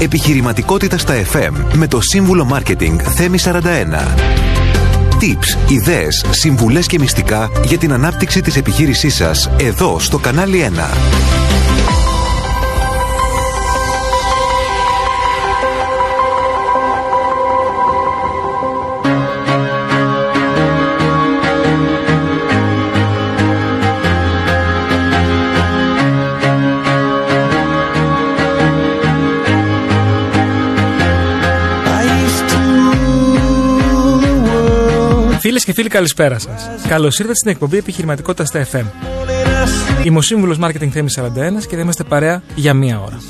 Επιχειρηματικότητα στα FM με το σύμβουλο Marketing Θέμη 41. Tips, ιδέες, συμβουλές και μυστικά για την ανάπτυξη της επιχείρησής σας εδώ στο κανάλι 1. Και φίλοι, καλησπέρα σας. Καλώς ήρθατε στην εκπομπή Επιχειρηματικότητας στα FM. Είμαι ο σύμβουλος Marketing Θέμης 41 και θα είμαστε παρέα για μία ώρα.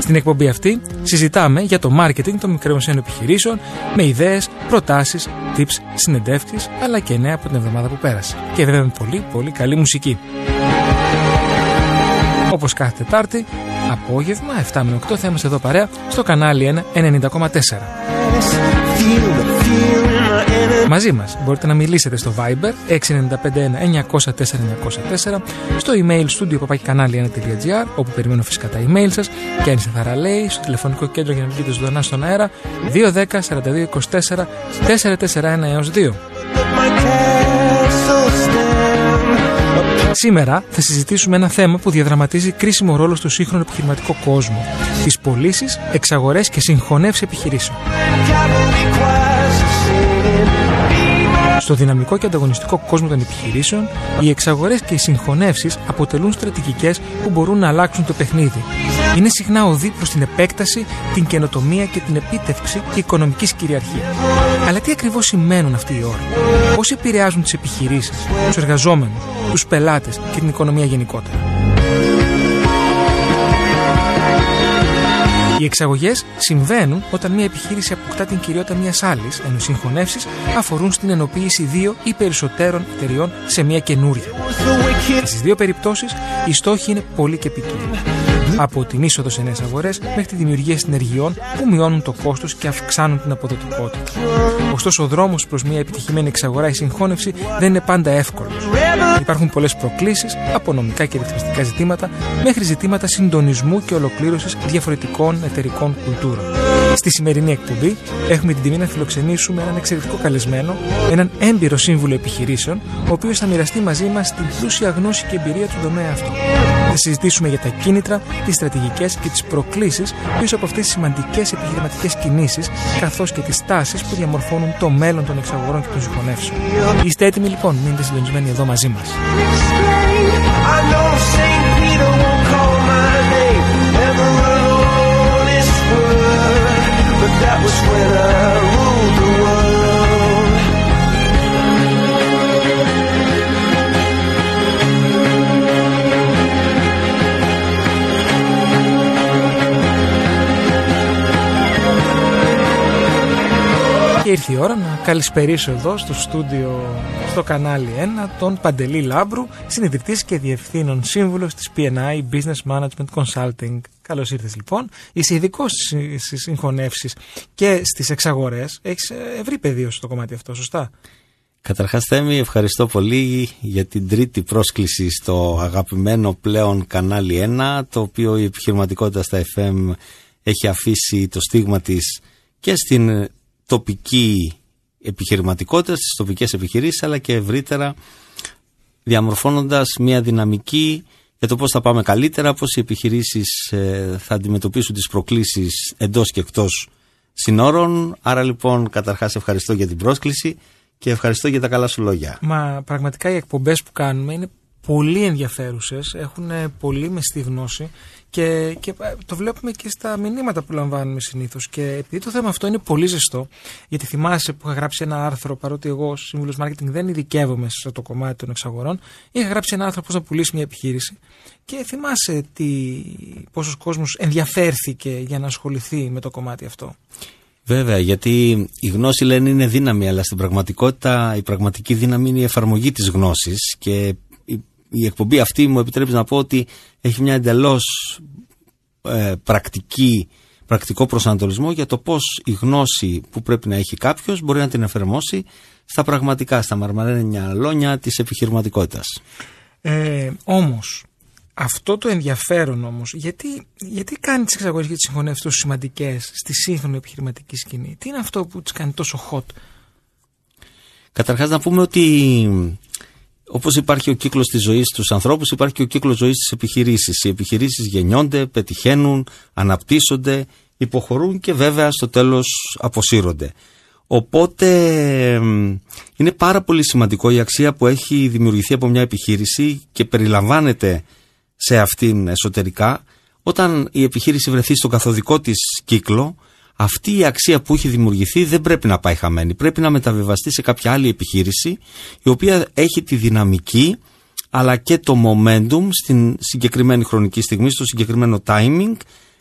Στην εκπομπή αυτή συζητάμε για το marketing των μικρομεσαίων επιχειρήσεων με ιδέες, προτάσεις, tips, συνεντεύξεις αλλά και νέα από την εβδομάδα που πέρασε. Και βέβαια με πολύ πολύ καλή μουσική. Όπως κάθε Τετάρτη, απόγευμα 7 με 8 θα είμαστε εδώ παρέα στο κανάλι 1 90,4. Μαζί μας μπορείτε να μιλήσετε στο Viber 6951 904 904 στο email studio papakikανάλι1.gr όπου περιμένω φυσικά τα email σας και αν είστε θαραλέοι στο τηλεφωνικό κέντρο για να βγείτε ζωντανά στον αέρα 210 42 24 441 έως 2. Σήμερα θα συζητήσουμε ένα θέμα που διαδραματίζει κρίσιμο ρόλο στο σύγχρονο επιχειρηματικό κόσμο. Τις πωλήσεις, εξαγορές και συγχωνεύσει επιχειρήσεων. Στο δυναμικό και ανταγωνιστικό κόσμο των επιχειρήσεων, οι εξαγορές και οι συγχωνεύσεις αποτελούν στρατηγικές που μπορούν να αλλάξουν το παιχνίδι. Είναι συχνά οδοί προς την επέκταση, την καινοτομία και την επίτευξη οικονομικής κυριαρχίας. Αλλά τι ακριβώς σημαίνουν αυτοί οι όροι, πώς επηρεάζουν τις επιχειρήσεις, τους εργαζόμενους, τους πελάτες και την οικονομία γενικότερα; Οι εξαγωγές συμβαίνουν όταν μια επιχείρηση αποκτά την κυριότητα μιας άλλης, ενώ οι συγχωνεύσεις αφορούν στην ενοποίηση δύο ή περισσότερων εταιριών σε μια καινούρια. Στι δύο περιπτώσεις, οι στόχοι είναι πολύ και ποικίλοι. Από την είσοδο σε νέες αγορές μέχρι τη δημιουργία συνεργειών που μειώνουν το κόστος και αυξάνουν την αποδοτικότητα. Ωστόσο, ο δρόμος προς μια επιτυχημένη εξαγορά ή συγχώνευση δεν είναι πάντα εύκολος. Υπάρχουν πολλές προκλήσεις, από νομικά και ρυθμιστικά ζητήματα μέχρι ζητήματα συντονισμού και ολοκλήρωσης διαφορετικών εταιρικών κουλτούρων. Στη σημερινή εκπομπή έχουμε την τιμή να φιλοξενήσουμε έναν εξαιρετικό καλεσμένο, έναν έμπειρο σύμβουλο επιχειρήσεων, ο οποίος θα μοιραστεί μαζί μας την πλούσια γνώση και εμπειρία του τομέα αυτό. Θα συζητήσουμε για τα κίνητρα, τις στρατηγικές και τις προκλήσεις πίσω από αυτές τις σημαντικές επιχειρηματικές κινήσεις, καθώς και τις τάσεις που διαμορφώνουν το μέλλον των εξαγορών και των συγχωνεύσεων. Είστε έτοιμοι λοιπόν, μείνετε συντονισμένοι εδώ μαζί μας. that was when I ήρθε η ώρα να καλησπερίσω εδώ στο στούντιο, στο κανάλι 1, τον Παντελή Λάμπρου, συνειδητής και διευθύνων σύμβουλος της PNI Business Management Consulting. Καλώς ήρθες λοιπόν. Είσαι ειδικός στις συγχωνεύσεις και στις εξαγορές. Έχεις ευρύ πεδίο στο κομμάτι αυτό, σωστά; Καταρχάς Θέμη, ευχαριστώ πολύ για την τρίτη πρόσκληση στο αγαπημένο πλέον κανάλι 1, το οποίο η επιχειρηματικότητα στα FM έχει αφήσει το στίγμα της και στην τοπική επιχειρηματικότητα, στις τοπικές επιχειρήσεις, αλλά και ευρύτερα διαμορφώνοντας μια δυναμική για το πώς θα πάμε καλύτερα, πώς οι επιχειρήσεις ε, θα αντιμετωπίσουν τις προκλήσεις εντός και εκτός συνόρων. Άρα λοιπόν καταρχάς ευχαριστώ για την πρόσκληση και ευχαριστώ για τα καλά σου λόγια. Μα πραγματικά οι εκπομπές που κάνουμε είναι πολύ ενδιαφέρουσες, έχουν πολύ μεστή γνώση και, και το βλέπουμε και στα μηνύματα που λαμβάνουμε συνήθως. Και επειδή το θέμα αυτό είναι πολύ ζεστό, γιατί θυμάσαι που είχα γράψει ένα άρθρο, παρότι εγώ ως σύμβουλος marketing δεν ειδικεύομαι σε το κομμάτι των εξαγορών, είχα γράψει ένα άρθρο πώς να πουλήσεις μια επιχείρηση. Και θυμάσαι τι, πόσος κόσμος ενδιαφέρθηκε για να ασχοληθεί με το κομμάτι αυτό. Βέβαια, γιατί η γνώση λένε είναι δύναμη, αλλά στην πραγματικότητα η πραγματική δύναμη είναι η εφαρμογή της γνώσης και η εκπομπή αυτή μου επιτρέπει να πω ότι έχει μια εντελώς ε, πρακτική, πρακτικό προσανατολισμό για το πώς η γνώση που πρέπει να έχει κάποιος μπορεί να την εφαρμόσει στα πραγματικά, στα μαρμαρένια λόγια της επιχειρηματικότητας. Ε, όμως, Αυτό το ενδιαφέρον όμως, γιατί, γιατί κάνει τις εξαγωγές και τις συγχωνεύσεις τόσο σημαντικές στη σύγχρονη επιχειρηματική σκηνή; Τι είναι αυτό που τις κάνει τόσο hot; Καταρχάς να πούμε ότι όπως υπάρχει ο κύκλος της ζωής στους ανθρώπους, υπάρχει και ο κύκλος ζωής της επιχειρήσεις. Οι επιχειρήσεις γεννιόνται, πετυχαίνουν, αναπτύσσονται, υποχωρούν και βέβαια στο τέλος αποσύρονται. Οπότε είναι πάρα πολύ σημαντικό η αξία που έχει δημιουργηθεί από μια επιχείρηση και περιλαμβάνεται σε αυτήν εσωτερικά όταν η επιχείρηση βρεθεί στο καθοδικό της κύκλο αυτή η αξία που έχει δημιουργηθεί δεν πρέπει να πάει χαμένη. Πρέπει να μεταβιβαστεί σε κάποια άλλη επιχείρηση η οποία έχει τη δυναμική αλλά και το momentum στην συγκεκριμένη χρονική στιγμή, στο συγκεκριμένο timing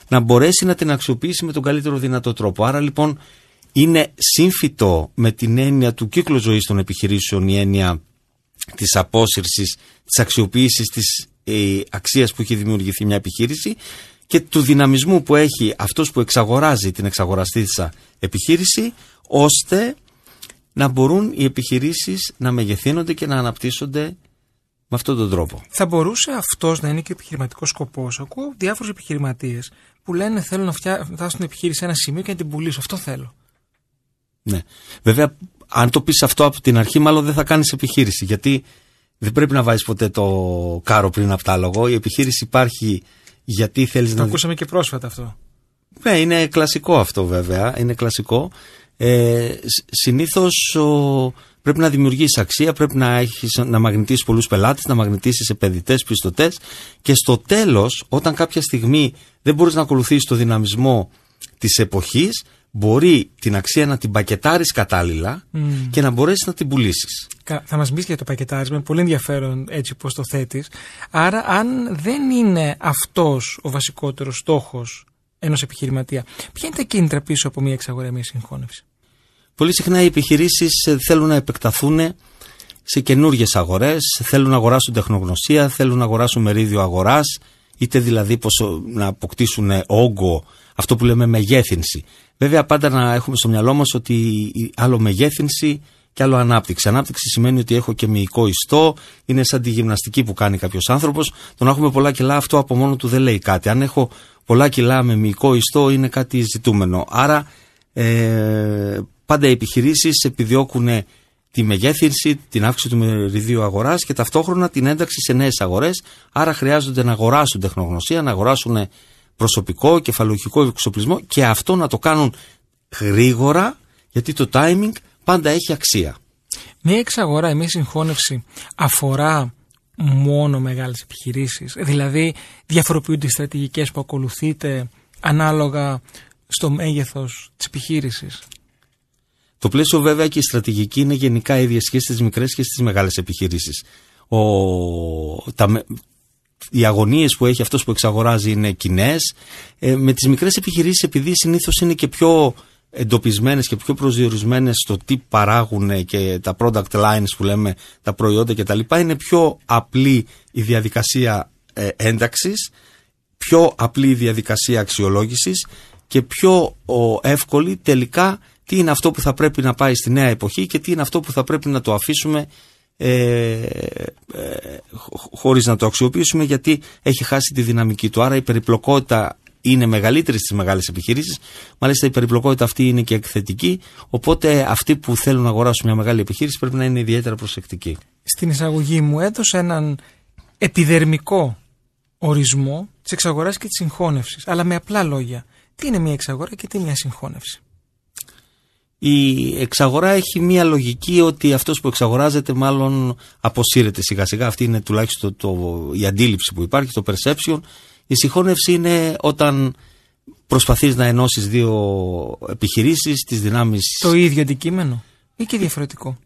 να μπορέσει να την αξιοποιήσει με τον καλύτερο δυνατό τρόπο. Άρα λοιπόν είναι σύμφυτο με την έννοια του κύκλου ζωής των επιχειρήσεων η έννοια της απόσυρσης, της αξιοποίησης της ε, αξίας που έχει δημιουργηθεί μια επιχείρηση και του δυναμισμού που έχει αυτός που εξαγοράζει την εξαγοραστήσα επιχείρηση ώστε να μπορούν οι επιχειρήσεις να μεγεθύνονται και να αναπτύσσονται με αυτόν τον τρόπο. Θα μπορούσε αυτός να είναι και ο επιχειρηματικός σκοπός. Ακούω διάφορους επιχειρηματίες που λένε θέλω να φτάσουν την επιχείρηση σε ένα σημείο και να την πουλήσω. Αυτό θέλω. Ναι. Βέβαια, αν το πεις αυτό από την αρχή, μάλλον δεν θα κάνεις επιχείρηση. Γιατί δεν πρέπει να βάζεις ποτέ το κάρο πριν από τα λόγο. Η επιχείρηση υπάρχει γιατί θέλεις το να... Το ακούσαμε και πρόσφατα αυτό. Ναι, είναι κλασικό αυτό βέβαια. Είναι κλασικό. Ε, συνήθως πρέπει να δημιουργήσει αξία, πρέπει να, έχεις, να μαγνητήσεις πολλούς πελάτες, να μαγνητήσεις επενδυτές, πιστωτές και στο τέλος όταν κάποια στιγμή δεν μπορείς να ακολουθήσεις το δυναμισμό της εποχής μπορεί την αξία να την πακετάρεις κατάλληλα και να μπορέσεις να την πουλήσεις. Θα μας πεις για το πακετάρισμα, πολύ ενδιαφέρον έτσι πώς το θέτεις. Άρα αν δεν είναι αυτός ο βασικότερος στόχος ενός επιχειρηματία, ποια είναι τα κίνητρα πίσω από μια εξαγορά, μια συγχώνευση; Πολύ συχνά οι επιχειρήσεις ε, θέλουν να επεκταθούν σε καινούργιες αγορές, θέλουν να αγοράσουν τεχνογνωσία, θέλουν να αγοράσουν μερίδιο αγοράς, είτε δηλαδή πως να αποκτήσουν όγκο, αυτό που λέμε μεγέθυνση. Βέβαια πάντα να έχουμε στο μυαλό μας ότι άλλο μεγέθυνση και άλλο ανάπτυξη. Ανάπτυξη σημαίνει ότι έχω και μυϊκό ιστό, είναι σαν τη γυμναστική που κάνει κάποιος άνθρωπος. Το να έχουμε πολλά κιλά αυτό από μόνο του δεν λέει κάτι. Αν έχω πολλά κιλά με μυϊκό ιστό είναι κάτι ζητούμενο. Άρα ε, πάντα οι επιχειρήσεις επιδιώκουν τη μεγέθυνση, την αύξηση του μεριδίου αγοράς και ταυτόχρονα την ένταξη σε νέες αγορές. Άρα χρειάζονται να αγοράσουν τεχνογνωσία, να αγοράσουν προσωπικό, κεφαλογικό εξοπλισμό και αυτό να το κάνουν γρήγορα γιατί το timing πάντα έχει αξία. Μια εξαγορά, μια συγχώνευση αφορά μόνο μεγάλες επιχειρήσεις, δηλαδή διαφοροποιούνται οι στρατηγικές που ακολουθείτε ανάλογα στο μέγεθος της επιχείρησης. Το πλαίσιο βέβαια και η στρατηγική είναι γενικά ίδια και στις μικρές και στις μεγάλες επιχειρήσεις. Ο, τα, οι αγωνίες που έχει αυτός που εξαγοράζει είναι κοινές. Ε, με τις μικρές επιχειρήσεις επειδή συνήθως είναι και πιο εντοπισμένες και πιο προσδιορισμένες στο τι παράγουν και τα product lines που λέμε, τα προϊόντα κτλ. Είναι πιο απλή η διαδικασία ε, ένταξης, πιο απλή η διαδικασία αξιολόγησης και πιο εύκολη τελικά τι είναι αυτό που θα πρέπει να πάει στη νέα εποχή και τι είναι αυτό που θα πρέπει να το αφήσουμε ε, ε, χωρίς να το αξιοποιήσουμε γιατί έχει χάσει τη δυναμική του. Άρα η περιπλοκότητα είναι μεγαλύτερη στις μεγάλες επιχειρήσεις. Μάλιστα η περιπλοκότητα αυτή είναι και εκθετική. Οπότε αυτοί που θέλουν να αγοράσουν μια μεγάλη επιχείρηση πρέπει να είναι ιδιαίτερα προσεκτικοί. Στην εισαγωγή μου έδωσε έναν επιδερμικό ορισμό της εξαγοράς και της συγχώνευσης. Αλλά με απλά λόγια. Τι είναι μια εξαγορά και τι είναι μια συγχώνευση; Η εξαγορά έχει μια λογική ότι αυτός που εξαγοράζεται μάλλον αποσύρεται σιγά σιγά. Αυτή είναι τουλάχιστον το, η αντίληψη που υπάρχει, το perception. Η συγχώνευση είναι όταν προσπαθείς να ενώσεις δύο επιχειρήσεις, τις δυνάμεις... Το ίδιο αντικείμενο ή και διαφορετικό;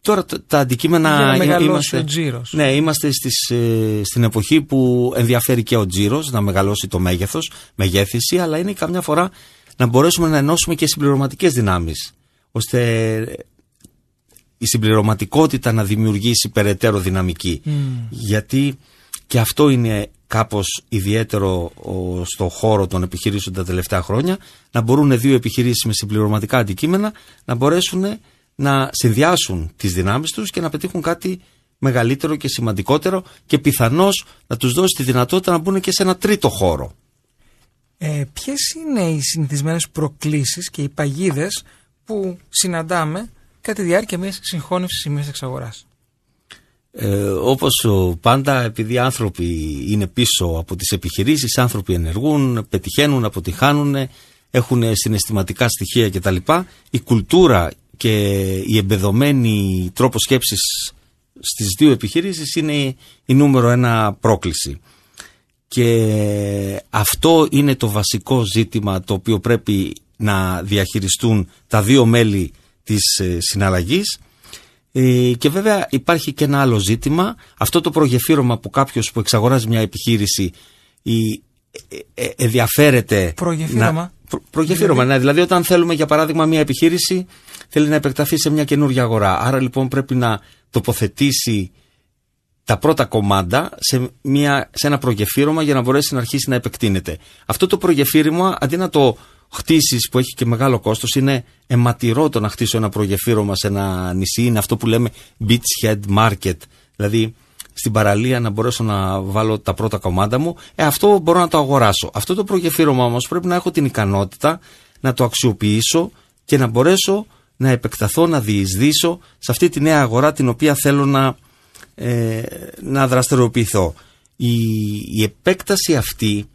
Τώρα τα αντικείμενα Για να είμαστε, ο τζίρος. Ναι, είμαστε στις, ε, στην εποχή που ενδιαφέρει και ο τζίρος να μεγαλώσει το μέγεθος, μεγέθυνση, αλλά είναι καμιά φορά να μπορέσουμε να ενώσουμε και συμπληρωματικές δυνάμεις, ώστε η συμπληρωματικότητα να δημιουργήσει περαιτέρω δυναμική. Γιατί και αυτό είναι κάπως ιδιαίτερο στο χώρο των επιχειρήσεων τα τελευταία χρόνια, να μπορούν δύο επιχειρήσεις με συμπληρωματικά αντικείμενα να μπορέσουν να συνδυάσουν τις δυνάμεις τους και να πετύχουν κάτι μεγαλύτερο και σημαντικότερο και πιθανώς να τους δώσει τη δυνατότητα να μπουν και σε ένα τρίτο χώρο. Ε, ποιες είναι οι συνηθισμένες προκλήσεις και οι παγίδες που συναντάμε κατά τη διάρκεια μιας συγχώνευσης ή μιας εξαγοράς. Ε, όπως πάντα επειδή οι άνθρωποι είναι πίσω από τις επιχειρήσεις, άνθρωποι ενεργούν, πετυχαίνουν, αποτυχάνουν, έχουν συναισθηματικά στοιχεία κτλ. Η κουλτούρα και η εμπεδομένη τρόπο σκέψης στις δύο επιχειρήσεις είναι η νούμερο ένα πρόκληση. Και αυτό είναι το βασικό ζήτημα το οποίο πρέπει να διαχειριστούν τα δύο μέλη της ε, συναλλαγής. Ε, και βέβαια υπάρχει και ένα άλλο ζήτημα. Αυτό το προγεφύρωμα που κάποιος που εξαγοράζει μια επιχείρηση η, ε, ενδιαφέρεται προγεφύρωμα; να, προγεφύρωμα, δηλαδή... ναι, δηλαδή όταν θέλουμε για παράδειγμα μια επιχείρηση θέλει να επεκταθεί σε μια καινούργια αγορά. Άρα λοιπόν πρέπει να τοποθετήσει τα πρώτα κομμάτια σε, μια, σε ένα προγεφύρωμα για να μπορέσει να αρχίσει να επεκτείνεται. Αυτό το προγεφύρωμα αντί να το χτίσεις που έχει και μεγάλο κόστος, είναι αιματηρό το να χτίσω ένα προγεφύρωμα σε ένα νησί. Είναι αυτό που λέμε beachhead market. Δηλαδή στην παραλία να μπορέσω να βάλω τα πρώτα κομμάτια μου. Ε, αυτό μπορώ να το αγοράσω. Αυτό το προγεφύρωμα όμως πρέπει να έχω την ικανότητα να το αξιοποιήσω και να μπορέσω να επεκταθώ, να διεισδύσω σε αυτή τη νέα αγορά την οποία θέλω να, ε, να δραστηριοποιηθώ. Η, η επέκταση αυτή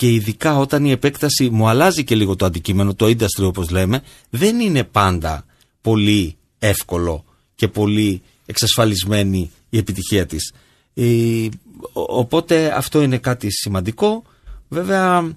και ειδικά όταν η επέκταση μου αλλάζει και λίγο το αντικείμενο, το industry όπως λέμε, δεν είναι πάντα πολύ εύκολο και πολύ εξασφαλισμένη η επιτυχία της. οπότε αυτό είναι κάτι σημαντικό. Βέβαια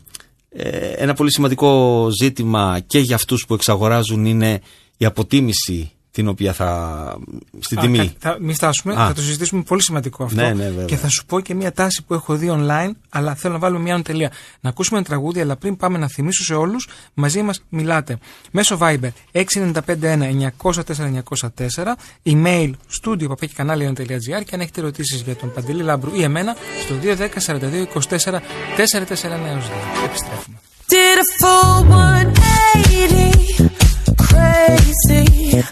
ε, ένα πολύ σημαντικό ζήτημα και για αυτούς που εξαγοράζουν είναι η αποτίμηση την οποία θα. στην τιμή. Θα, μην στάσουμε, θα το συζητήσουμε πολύ σημαντικό αυτό. Ναι, ναι, και θα σου πω και μια τάση που έχω δει online, αλλά θέλω να βάλουμε μια τελεία. Να ακούσουμε ένα τραγούδι, αλλά πριν πάμε να θυμίσω σε όλους, μαζί μας μιλάτε μέσω Viber 6951-904-904, email studio papakikanalia.gr και αν έχετε ερωτήσεις για τον Παντελή Λάμπρου ή εμένα στο 210 42 24 449 Επιστρέφουμε. Did a full 180 crazy.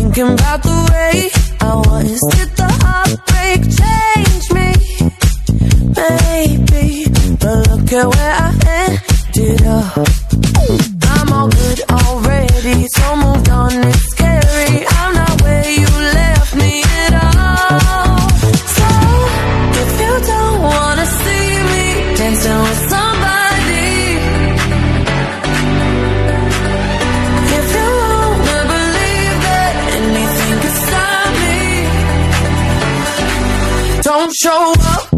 Thinking about the way I was. Did the heartbreak change me? Maybe. But look at where I ended up. I'm all good already, so moved on. It's show up,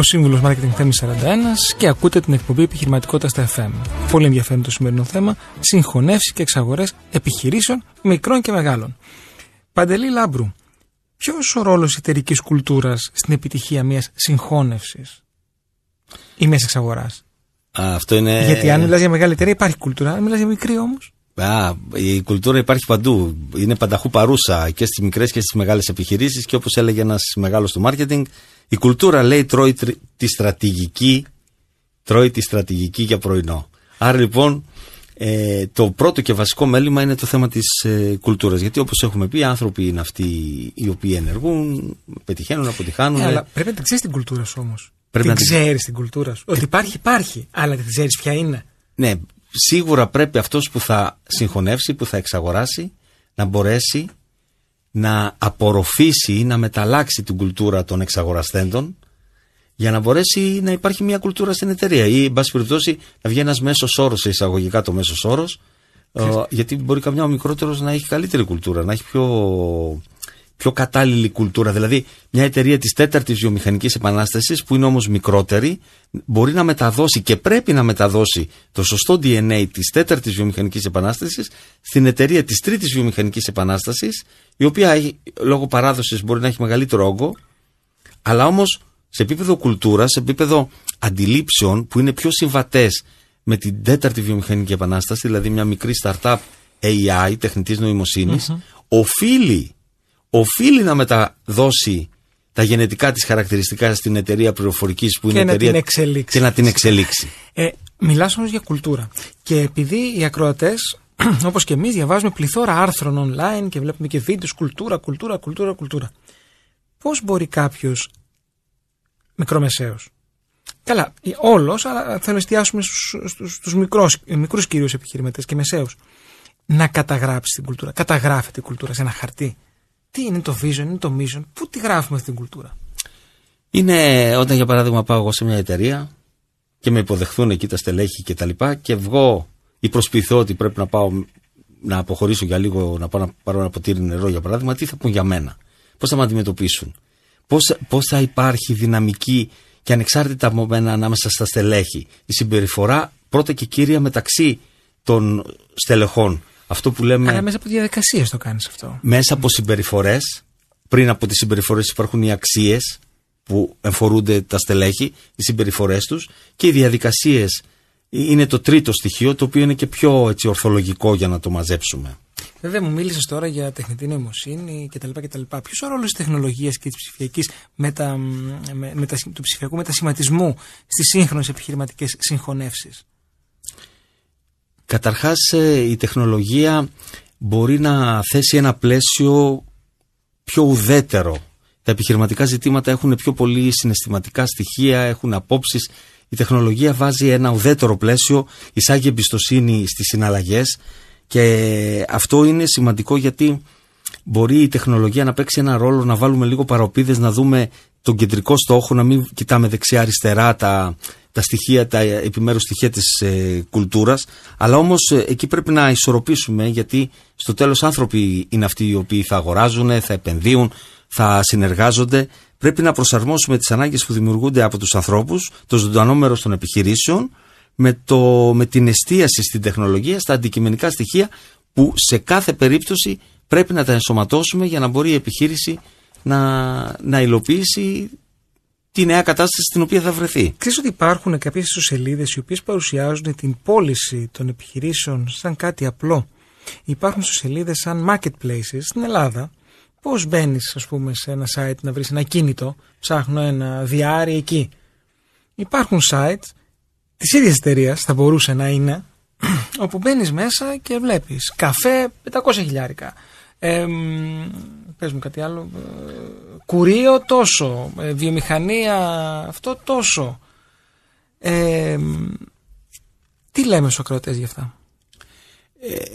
ο σύμβουλος Marketing Θέμης 41 και ακούτε την εκπομπή Επιχειρηματικότητα στα FM. Πολύ ενδιαφέρον το σημερινό θέμα. Συγχωνεύσεις και εξαγορές επιχειρήσεων μικρών και μεγάλων. Παντελή Λάμπρου, ποιος ο ρόλος εταιρικής κουλτούρας στην επιτυχία μιας συγχώνευσης ή μιας εξαγοράς; Αυτό είναι... Γιατί αν μιλάς για μεγάλη εταιρεία υπάρχει κουλτούρα, αν μιλάς για μικρή όμως. Α, η κουλτούρα υπάρχει παντού. Είναι πανταχού παρούσα και στις μικρές και στις μεγάλες επιχειρήσεις. Και όπως έλεγε ένας μεγάλος του marketing, η κουλτούρα λέει τρώει τη στρατηγική, τρώει τη στρατηγική για πρωινό. Άρα λοιπόν ε, το πρώτο και βασικό μέλημα είναι το θέμα της ε, κουλτούρας. Γιατί όπως έχουμε πει, οι άνθρωποι είναι αυτοί οι οποίοι ενεργούν, πετυχαίνουν, αποτυχάνουν. Ε, αλλά πρέπει να την ξέρεις την κουλτούρα σου όμως. Πρέπει την να ξέρεις την κουλτούρα σου. Ότι υπάρχει, υπάρχει. Αλλά δεν ξέρεις ποια είναι. Ναι, σίγουρα πρέπει αυτός που θα συγχωνεύσει, που θα εξαγοράσει, να μπορέσει να απορροφήσει ή να μεταλλάξει την κουλτούρα των εξαγοραστέντων για να μπορέσει να υπάρχει μια κουλτούρα στην εταιρεία. Ή, εν πάση περιπτώσει, να βγει ένας μέσος όρος, εισαγωγικά το μέσος όρος, ε, γιατί μπορεί καμιά ο μικρότερος να έχει καλύτερη κουλτούρα, να έχει πιο πιο κατάλληλη κουλτούρα. Δηλαδή, μια εταιρεία της τέταρτης βιομηχανικής επανάστασης, που είναι όμως μικρότερη, μπορεί να μεταδώσει και πρέπει να μεταδώσει το σωστό DNA της τέταρτης βιομηχανικής επανάστασης στην εταιρεία της τρίτης βιομηχανικής επανάστασης, η οποία λόγω παράδοσης μπορεί να έχει μεγαλύτερο όγκο, αλλά όμως σε επίπεδο κουλτούρας, σε επίπεδο αντιλήψεων που είναι πιο συμβατές με την τέταρτη βιομηχανική επανάσταση, δηλαδή μια μικρή startup AI, τεχνητής οφείλει οφείλει να μεταδώσει τα γενετικά της χαρακτηριστικά στην εταιρεία πληροφορικής που είναι να εταιρεία την εξελίξει. και να την εξελίξει. Ε, μιλάς όμως για κουλτούρα. Και επειδή οι ακροατές, όπως και εμείς, διαβάζουμε πληθώρα άρθρων online και βλέπουμε και βίντεος κουλτούρα, κουλτούρα, κουλτούρα, κουλτούρα. Πώς μπορεί κάποιος μικρομεσαίος, Καλά, όλος, αλλά θέλω να εστιάσουμε στους, στους, στους μικρούς, μικρούς κυρίως επιχειρηματίες και μεσαίους. Να καταγράψει την κουλτούρα. Καταγράφει την κουλτούρα σε ένα χαρτί. Τι είναι το vision, είναι το mission, πού τη γράφουμε αυτή την κουλτούρα; Είναι όταν για παράδειγμα πάω εγώ σε μια εταιρεία και με υποδεχθούν εκεί τα στελέχη και τα λοιπά και βγω ή προσποιηθώ ότι πρέπει να πάω να αποχωρήσω για λίγο, να πάω να πάρω ένα ποτήρι νερό για παράδειγμα, τι θα πούν για μένα, πώς θα με αντιμετωπίσουν, πώς, πώς θα υπάρχει δυναμική και ανεξάρτητα από μένα ανάμεσα στα στελέχη. Η συμπεριφορά πρώτα και κύρια μεταξύ των στελεχών; Αυτό που λέμε. Αλλά μέσα από διαδικασίες το κάνεις αυτό. Μέσα από συμπεριφορές. Πριν από τις συμπεριφορές υπάρχουν οι αξίες που εμφορούνται τα στελέχη, οι συμπεριφορές τους και οι διαδικασίες είναι το τρίτο στοιχείο, το οποίο είναι και πιο έτσι, ορθολογικό για να το μαζέψουμε. Βέβαια, μου μίλησες τώρα για τεχνητή νοημοσύνη κτλ. κτλ. Ποιος ο ρόλος της τεχνολογίας και της ψηφιακής μετα, με, με, του ψηφιακού μετασχηματισμού στις σύγχρονες επιχειρηματικές συγχωνεύσεις; Καταρχάς ε, η τεχνολογία μπορεί να θέσει ένα πλαίσιο πιο ουδέτερο. Τα επιχειρηματικά ζητήματα έχουν πιο πολύ συναισθηματικά στοιχεία, έχουν απόψεις. Η τεχνολογία βάζει ένα ουδέτερο πλαίσιο, εισάγει εμπιστοσύνη στις συναλλαγές και αυτό είναι σημαντικό γιατί μπορεί η τεχνολογία να παίξει ένα ρόλο, να βάλουμε λίγο παροπίδες, να δούμε τον κεντρικό στόχο, να μην κοιτάμε δεξιά-αριστερά τα, τα στοιχεία, τα επιμέρους στοιχεία της ε, κουλτούρας. Αλλά όμως ε, εκεί πρέπει να ισορροπήσουμε γιατί στο τέλος άνθρωποι είναι αυτοί οι οποίοι θα αγοράζουν, θα επενδύουν, θα συνεργάζονται. Πρέπει να προσαρμόσουμε τις ανάγκες που δημιουργούνται από τους ανθρώπους το ζωντανό μέρος των επιχειρήσεων με, το, με την εστίαση στην τεχνολογία, στα αντικειμενικά στοιχεία που σε κάθε περίπτωση πρέπει να τα ενσωματώσουμε για να μπορεί η επιχείρηση να, να υλοποιήσει τη νέα κατάσταση στην οποία θα βρεθεί. Ξέρεις ότι υπάρχουν κάποιες ιστοσελίδες οι οποίες παρουσιάζουν την πώληση των επιχειρήσεων σαν κάτι απλό. Υπάρχουν ιστοσελίδες σαν marketplaces στην Ελλάδα. Πώς μπαίνεις, ας πούμε, σε ένα site να βρεις ένα κίνητο, ψάχνω ένα διάρρη εκεί. Υπάρχουν sites της ίδιας εταιρείας, θα μπορούσε να είναι, όπου μπαίνεις μέσα και βλέπεις καφέ 500 χιλιάρικα. Ε, πες μου κάτι άλλο. Ε, κουρίο τόσο. Ε, βιομηχανία αυτό τόσο. Ε, τι λέμε στους ακροατές γι' αυτά;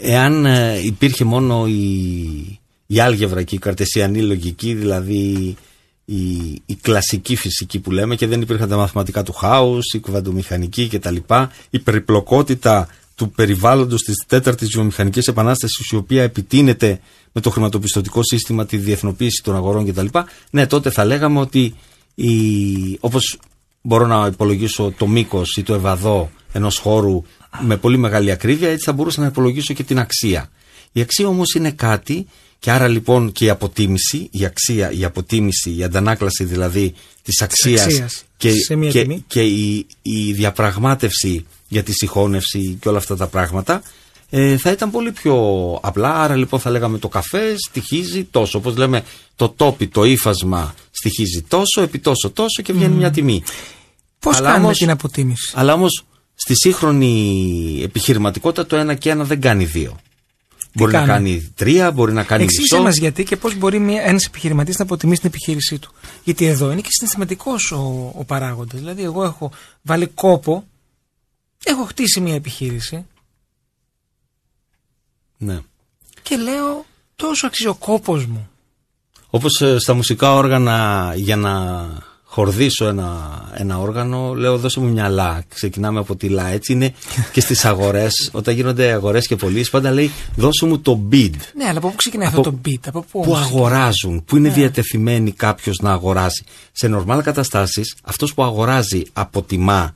εάν υπήρχε μόνο η, η άλγευρα και η καρτεσιανή λογική, δηλαδή η, η κλασική φυσική που λέμε και δεν υπήρχαν τα μαθηματικά του χάους, η κουβαντομηχανική κτλ. Η περιπλοκότητα του περιβάλλοντος της τέταρτης βιομηχανικής επανάστασης η οποία επιτείνεται με το χρηματοπιστωτικό σύστημα, τη διεθνοποίηση των αγορών κτλ. Ναι, τότε θα λέγαμε ότι η, όπως μπορώ να υπολογίσω το μήκος ή το ευαδό ενός χώρου με πολύ μεγάλη ακρίβεια, έτσι θα μπορούσα να υπολογίσω και την αξία. Η αξία όμως είναι κάτι και άρα λοιπόν και η αποτίμηση, η αξία, η αποτίμηση, η αντανάκλαση δηλαδή της αξίας, και, και, και η, η διαπραγμάτευση για τη συγχώνευση και όλα αυτά τα πράγματα ε, θα ήταν πολύ πιο απλά. Άρα λοιπόν θα λέγαμε το καφέ στοιχίζει τόσο. Όπως λέμε το τόπι, το ύφασμα στοιχίζει τόσο, επί τόσο τόσο και βγαίνει μια τιμή. Πώς αλλά κάνουμε την αποτίμηση; Αλλά όμως στη σύγχρονη επιχειρηματικότητα το ένα και ένα δεν κάνει δύο. μπορεί να κάνει; τρία, μπορεί να κάνει Εξήγησε μισό. μας γιατί και πώς μπορεί ένας επιχειρηματής να αποτιμήσει την επιχείρησή του. Γιατί εδώ είναι και συναισθηματικός ο, ο παράγοντας. Δηλαδή, εγώ έχω βάλει κόπο, έχω χτίσει μια επιχείρηση. Ναι. Και λέω τόσο αξίζει ο κόπος μου. Όπως ε, στα μουσικά όργανα για να χορδίσω ένα, ένα όργανο, λέω δώσε μου μια λα. Ξεκινάμε από τη λα. Έτσι είναι και στις αγορές, όταν γίνονται αγορές και πωλήσεις, πάντα λέει δώσε μου το bid. Ναι, αλλά από πού ξεκινάει αυτό το bid, από πού. Που αγοράζουν, που είναι ναι. διατεθειμένοι κάποιος να αγοράσει. Σε νορμάλ καταστάσεις, αυτός που αγοράζει αποτιμά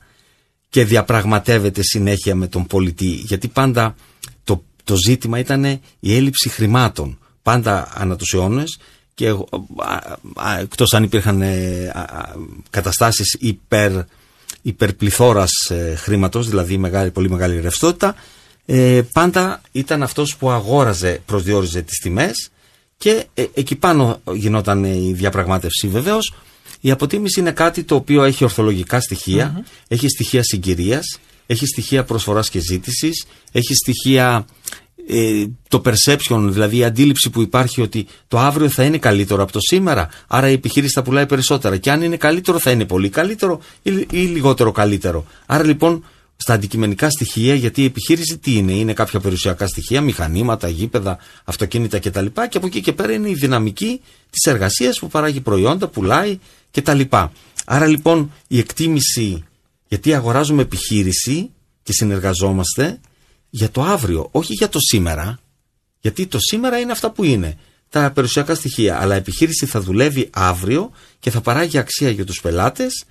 και διαπραγματεύεται συνέχεια με τον πολιτή. Γιατί πάντα το, το ζήτημα ήταν η έλλειψη χρημάτων. Πάντα ανά τους αιώνες και εκτός αν υπήρχαν ε, καταστάσεις υπερ, υπερπληθώρας ε, χρήματος, δηλαδή μεγάλη, πολύ μεγάλη ρευστότητα, ε, πάντα ήταν αυτός που αγόραζε, προσδιορίζε τις τιμές και εκεί πάνω γινόταν η διαπραγμάτευση βεβαίως. Η αποτίμηση είναι κάτι το οποίο έχει ορθολογικά έχει στοιχεία συγκυρίας, έχει στοιχεία προσφοράς και ζήτησης, έχει στοιχεία ε, το perception, δηλαδή η αντίληψη που υπάρχει ότι το αύριο θα είναι καλύτερο από το σήμερα, άρα η επιχείρηση θα πουλάει περισσότερα. Και αν είναι καλύτερο, θα είναι πολύ καλύτερο ή, ή λιγότερο καλύτερο. Άρα λοιπόν στα αντικειμενικά στοιχεία, γιατί η επιχείρηση τι είναι, είναι κάποια περιουσιακά στοιχεία, μηχανήματα, γήπεδα, αυτοκίνητα κτλ. Και από εκεί και πέρα είναι η δυναμική της εργασίας που παράγει προϊόντα, πουλάει κτλ. Άρα λοιπόν η εκτίμηση, γιατί αγοράζουμε επιχείρηση και συνεργαζόμαστε, για το αύριο, όχι για το σήμερα. Γιατί το σήμερα είναι αυτά που είναι, τα περιουσιακά στοιχεία. Αλλά η επιχείρηση θα δουλεύει αύριο και θα παράγει αξία για τους πελάτες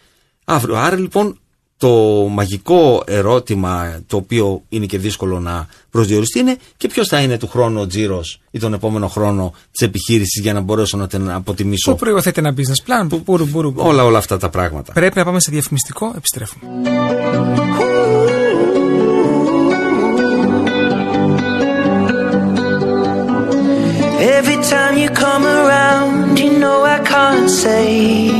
αύριο. Άρα λοιπόν το μαγικό ερώτημα το οποίο είναι και δύσκολο να προσδιοριστεί είναι και ποιος θα είναι του χρόνου ο τζίρος ή τον επόμενο χρόνο της επιχείρησης για να μπορέσω να την αποτιμήσω. Πού προϋποθέτει ένα business plan, που, που, που, όλα, όλα αυτά τα πράγματα. Πρέπει να πάμε σε διαφημιστικό, επιστρέφουμε. Every time you come around, you know I can't say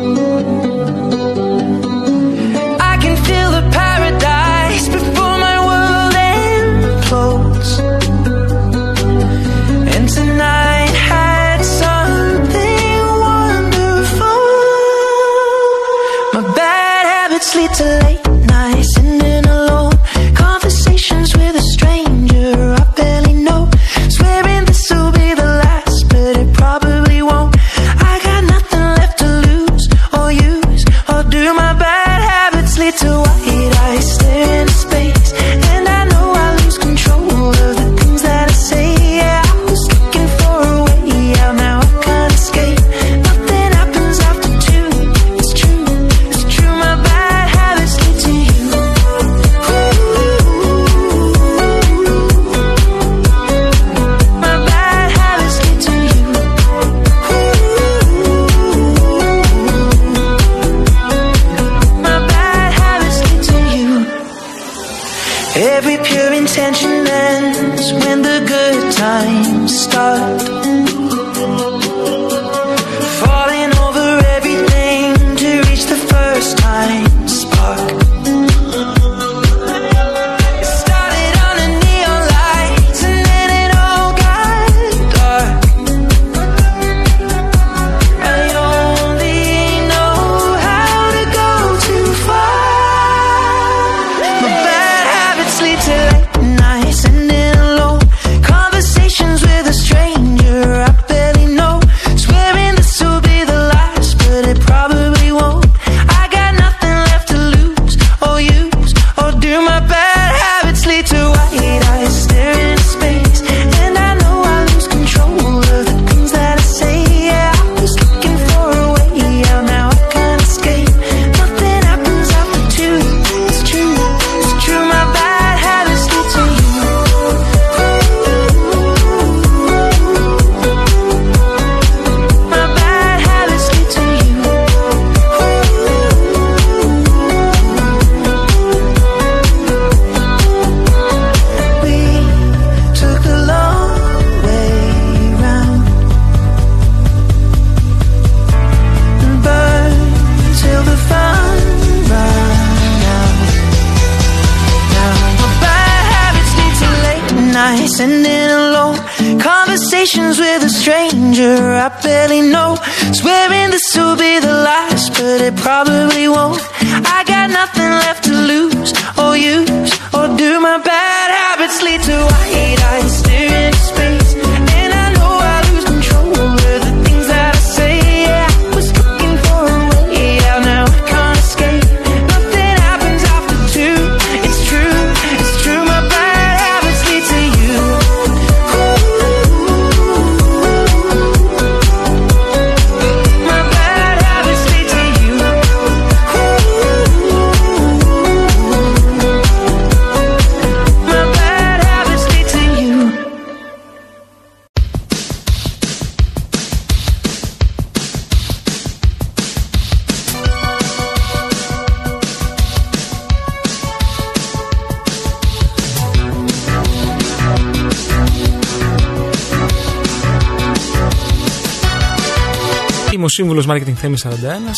Σύμβουλος Marketing Θέμη 41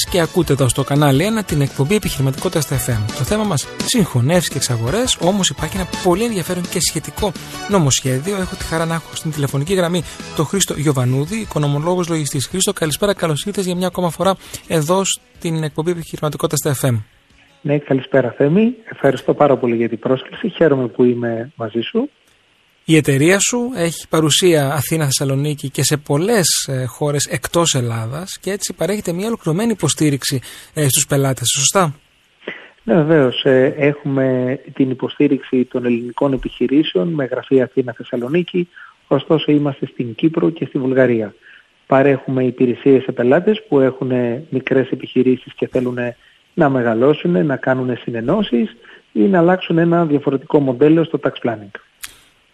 και ακούτε εδώ στο κανάλι 1 την εκπομπή Επιχειρηματικότητα στα FM. Το θέμα μας συγχωνεύσεις και εξαγορές, όμως υπάρχει ένα πολύ ενδιαφέρον και σχετικό νομοσχέδιο. Έχω τη χαρά να έχω στην τηλεφωνική γραμμή τον Χρήστο Γιοβανούδη, οικονομολόγος λογιστής. Χρήστο, καλησπέρα, καλώς ήρθες για μια ακόμα φορά εδώ στην εκπομπή Επιχειρηματικότητα στα FM. Ναι, καλησπέρα Θέμη. Ευχαριστώ πάρα πολύ για την πρόσκληση. Χαίρομαι που είμαι μαζί σου. Η εταιρεία σου έχει παρουσία Αθήνα, Θεσσαλονίκη και σε πολλές ε, χώρες εκτός Ελλάδας και έτσι παρέχεται μια ολοκληρωμένη υποστήριξη ε, στους πελάτες, σωστά; Ναι, βεβαίως. έχουμε την υποστήριξη των ελληνικών επιχειρήσεων με γραφεία Αθήνα Θεσσαλονίκη, ωστόσο είμαστε στην Κύπρο και στη Βουλγαρία. Παρέχουμε υπηρεσίες σε πελάτες που έχουν μικρές επιχειρήσεις και θέλουν να μεγαλώσουν, να κάνουν συνενώσεις ή να αλλάξουν ένα διαφορετικό μοντέλο στο tax planning.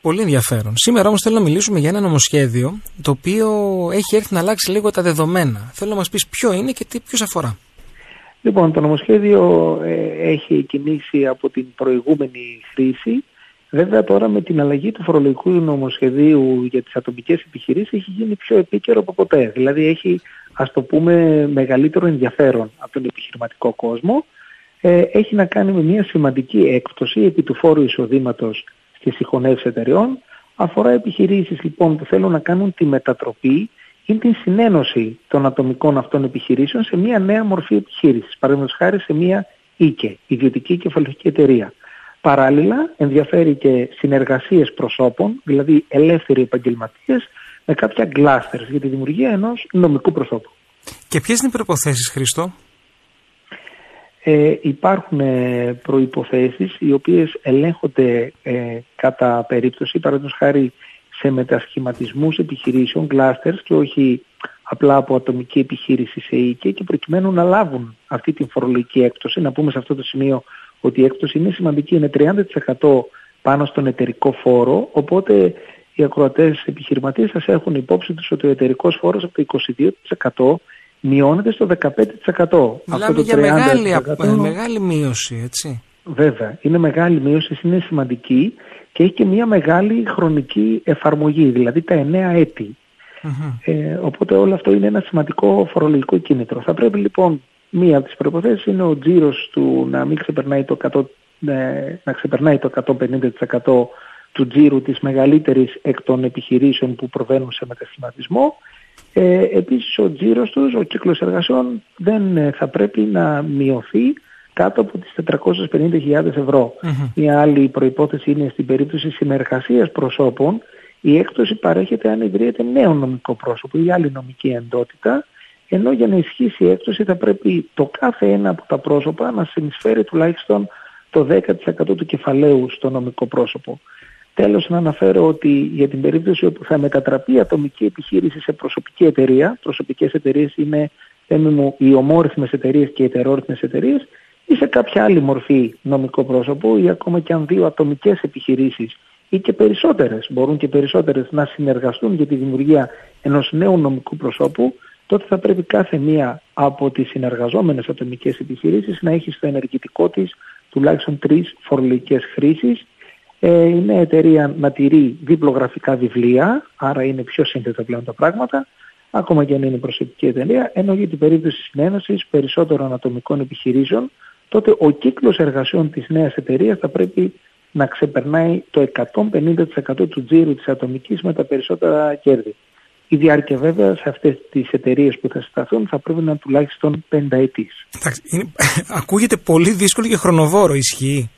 Πολύ ενδιαφέρον. Σήμερα όμως θέλω να μιλήσουμε για ένα νομοσχέδιο το οποίο έχει έρθει να αλλάξει λίγο τα δεδομένα. Θέλω να μας πεις ποιο είναι και τι ποιος αφορά. Λοιπόν, το νομοσχέδιο ε, έχει κινήσει από την προηγούμενη χρήση. Βέβαια τώρα με την αλλαγή του φορολογικού νομοσχεδίου για τις ατομικές επιχειρήσεις έχει γίνει πιο επίκαιρο από ποτέ. Δηλαδή έχει, ας το πούμε, μεγαλύτερο ενδιαφέρον από τον επιχειρηματικό κόσμο. Ε, έχει να κάνει με μια σημαντική έκπτωση επί του φόρου εισοδήματος στις συγχωνεύσεις εταιρεών. Αφορά επιχειρήσεις λοιπόν που θέλουν να κάνουν τη μετατροπή ή την συνένωση των ατομικών αυτών επιχειρήσεων σε μια νέα μορφή επιχείρησης. Παραδείγματος χάρη σε μια ΙΚΕ, ιδιωτική κεφαλική εταιρεία. Παράλληλα ενδιαφέρει και συνεργασίες προσώπων, δηλαδή ελεύθεροι επαγγελματίες, με κάποια γκλάστερς για τη δημιουργία ενός νομικού προσώπου. Και ποιες είναι οι προποθέσει, Χρήστο; Ε, υπάρχουν ε, προϋποθέσεις οι οποίες ελέγχονται ε, κατά περίπτωση, παραδείγματος χάρη σε μετασχηματισμούς επιχειρήσεων, clusters και όχι απλά από ατομική επιχείρηση σε οίκη και προκειμένου να λάβουν αυτή την φορολογική έκπτωση. Να πούμε σε αυτό το σημείο ότι η έκπτωση είναι σημαντική, είναι 30% πάνω στον εταιρικό φόρο, οπότε οι ακροατές επιχειρηματίες θα έχουν υπόψη τους ότι ο εταιρικός φόρος από το 22% μειώνεται στο 15%. Μιλάμε για μεγάλη, ε, μεγάλη μείωση, έτσι. Βέβαια, είναι μεγάλη μείωση, είναι σημαντική και έχει και μια μεγάλη χρονική εφαρμογή, δηλαδή τα 9 ετη Ε, οπότε όλο αυτό είναι ένα σημαντικό φορολογικό κίνητρο. Θα πρέπει λοιπόν μία από τις προϋποθέσεις είναι ο τζίρος του να μην ξεπερνάει το, 100, ε, να ξεπερνάει το 150% του τζίρου της μεγαλύτερης εκ των επιχειρήσεων που προβαίνουν σε μετασχηματισμό ε, επίσης ο τζίρος τους, ο κύκλος εργασιών δεν ε, θα πρέπει να μειωθεί κάτω από τις 450.000 ευρώ. Μια άλλη προϋπόθεση είναι στην περίπτωση συνεργασίας προσώπων η έκπτωση παρέχεται αν ιδρύεται νέο νομικό πρόσωπο ή άλλη νομική εντότητα ενώ για να ισχύσει η έκπτωση θα πρέπει το κάθε ένα από τα πρόσωπα να συνεισφέρει τουλάχιστον το 10% του κεφαλαίου στο νομικό πρόσωπο. Τέλος να αναφέρω ότι για την περίπτωση όπου θα μετατραπεί η ατομική επιχείρηση σε προσωπική εταιρεία, προσωπικές εταιρείες είναι μου, οι ομόρυθμες εταιρείες και οι ετερόρυθμες εταιρείες ή σε κάποια άλλη μορφή νομικό πρόσωπο ή ακόμα και αν δύο ατομικές επιχειρήσεις ή και περισσότερες, μπορούν και περισσότερες να συνεργαστούν για τη δημιουργία ενός νέου νομικού προσώπου, τότε θα πρέπει κάθε μία από τις συνεργαζόμενες ατομικές επιχειρήσεις να έχει στο ενεργητικό της τουλάχιστον τρεις φορολογικές χρήσεις ε, η νέα εταιρεία να τηρεί διπλογραφικά βιβλία, άρα είναι πιο σύνθετα πλέον τα πράγματα, ακόμα και αν είναι προσωπική εταιρεία, ενώ για την περίπτωση συνένωσης περισσότερων ατομικών επιχειρήσεων, τότε ο κύκλος εργασιών της νέας εταιρείας θα πρέπει να ξεπερνάει το 150% του τζίρου της ατομικής με τα περισσότερα κέρδη. Η διάρκεια βέβαια σε αυτές τις εταιρείες που θα συσταθούν θα πρέπει να είναι τουλάχιστον 50 ετής. Ακούγεται πολύ δύσκολο και χρονοβόρο, ισχύει.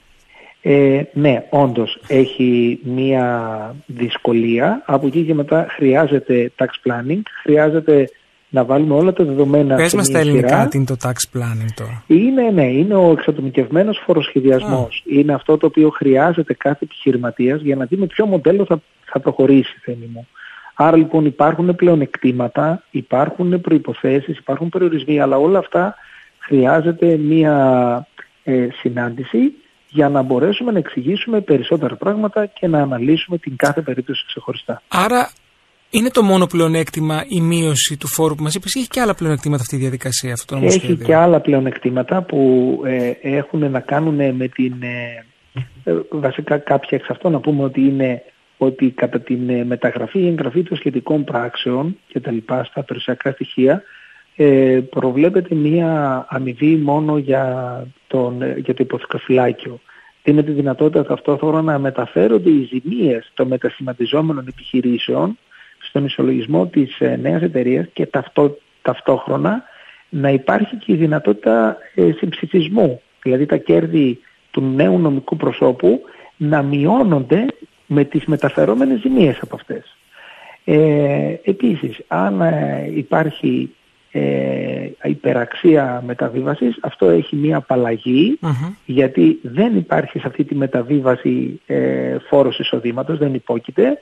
Ε, ναι, όντως έχει μία δυσκολία. Από εκεί και μετά χρειάζεται tax planning, χρειάζεται να βάλουμε όλα τα δεδομένα Πες μας στα ελληνικά τι είναι το tax planning τώρα; Είναι, ναι, είναι ο εξατομικευμένος φοροσχεδιασμός. Είναι αυτό το οποίο χρειάζεται κάθε επιχειρηματίας για να δει με ποιο μοντέλο θα, θα προχωρήσει, θέμη μου. Άρα λοιπόν υπάρχουν πλεονεκτήματα, υπάρχουν προϋποθέσεις, υπάρχουν περιορισμοί, αλλά όλα αυτά χρειάζεται μία ε, συνάντηση για να μπορέσουμε να εξηγήσουμε περισσότερα πράγματα και να αναλύσουμε την κάθε περίπτωση ξεχωριστά. Άρα είναι το μόνο πλεονέκτημα η μείωση του φόρου που μας είπες ή έχει και άλλα πλεονεκτήματα αυτή η διαδικασία, αυτό το νομοσχέδιο; Έχει και άλλα πλεονεκτήματα που ε, έχουν να κάνουν με την... Ε, ε, βασικά κάποια εξ αυτών να πούμε ότι είναι ότι κατά την ε, μεταγραφή ή εγγραφή των σχετικών πράξεων και τα λοιπά στα περιουσιακά στοιχεία ε, προβλέπεται μία αμοιβή μόνο για, τον, ε, για το υποθηκοφυλάκιο. Είναι τη δυνατότητα ταυτόχρονα να μεταφέρονται οι ζημίες των μετασχηματιζόμενων επιχειρήσεων στον ισολογισμό της ε, νέας εταιρείας και ταυτό, ταυτόχρονα να υπάρχει και η δυνατότητα ε, συμψηφισμού. Δηλαδή τα κέρδη του νέου νομικού προσώπου να μειώνονται με τις μεταφερόμενες ζημίες από αυτές. Ε, επίσης, αν ε, υπάρχει ε, υπεραξία μεταβίβασης, αυτό έχει μία απαλλαγή γιατί δεν υπάρχει σε αυτή τη μεταβίβαση ε, φόρος εισοδήματος, δεν υπόκειται.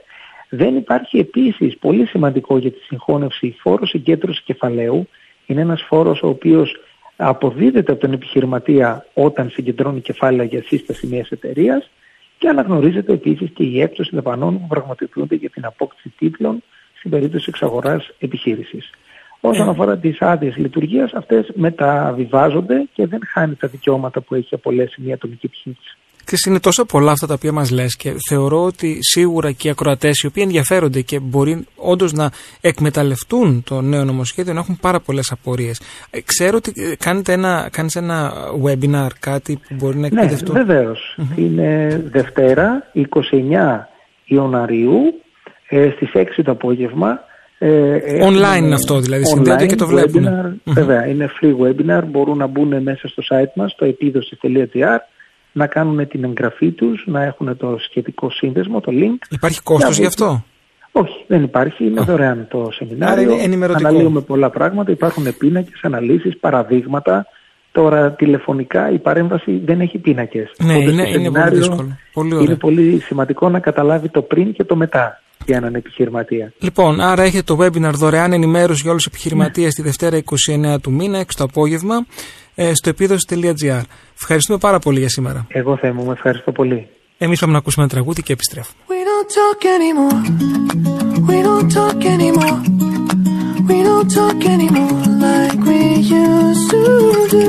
Δεν υπάρχει επίσης, πολύ σημαντικό για τη συγχώνευση, φόρος συγκέντρωσης κεφαλαίου. Είναι ένας φόρος ο οποίος αποδίδεται από τον επιχειρηματία όταν συγκεντρώνει κεφάλαια για σύσταση μιας εταιρείας και αναγνωρίζεται επίσης και η έκπτωση δαπανών που πραγματοποιούνται για την απόκτηση τίτλων στην περίπτωση εξαγοράς επιχείρησης. Όσον ε. αφορά τις άδειες λειτουργίας, αυτές μεταβιβάζονται και δεν χάνει τα δικαιώματα που έχει απολέσει μια ατομική επιχείρηση. Και είναι τόσο πολλά αυτά τα οποία μας λες και θεωρώ ότι σίγουρα και οι ακροατές οι οποίοι ενδιαφέρονται και μπορεί όντως να εκμεταλλευτούν το νέο νομοσχέδιο να έχουν πάρα πολλές απορίες. Ε, ξέρω ότι ε, κάνετε ένα, κάνεις ένα webinar, κάτι που μπορεί να ναι, εκπαιδευτούν; Ναι, βεβαίω. Είναι Δευτέρα, 29 Ιανουαρίου, ε, στις 6 το απόγευμα. Ε, Online είναι αυτό δηλαδή, συνδέεται και το βλέπουν. Βέβαια, είναι free webinar, μπορούν να μπουν μέσα στο site μας, το επίδοση.gr να κάνουν την εγγραφή τους, να έχουν το σχετικό σύνδεσμο, το link. Υπάρχει κόστος γι' αυτό; Όχι, δεν υπάρχει. Είναι δωρεάν το σεμινάριο. είναι Αναλύουμε πολλά πράγματα. Υπάρχουν πίνακες, αναλύσεις, παραδείγματα. Τώρα τηλεφωνικά η παρέμβαση δεν έχει πίνακες. Ναι, είναι, είναι πολύ δύσκολο. Πολύ Είναι πολύ σημαντικό να καταλάβει το πριν και το μετά για έναν επιχειρηματία. Λοιπόν, άρα έχετε το webinar δωρεάν ενημέρωση για όλους τους επιχειρηματίες τη Δευτέρα 29 του μήνα, 6 το απόγευμα. Ε, στο επίδοση.gr. Ευχαριστούμε πάρα πολύ για σήμερα. Εγώ θα μου ευχαριστώ πολύ. Εμείς πάμε να ακούσουμε ένα τραγούδι και επιστρέφουμε. We don't talk anymore. We don't talk anymore. We don't talk anymore like we used to do.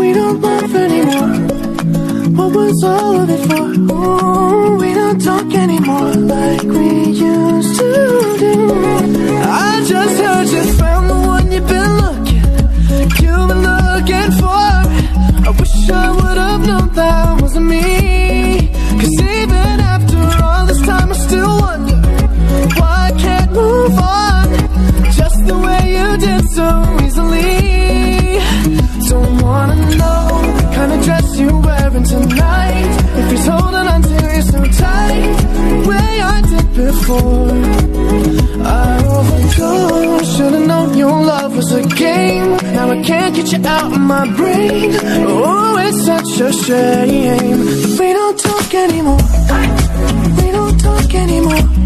We don't laugh anymore. What was all of it for? Talk anymore like we used to do. I just heard you found the one you've been looking. You've been looking for. I wish I would have known that I overdosed. Should've known your love was a game. Now I can't get you out of my brain. Oh, it's such a shame. We don't talk anymore. We don't talk anymore.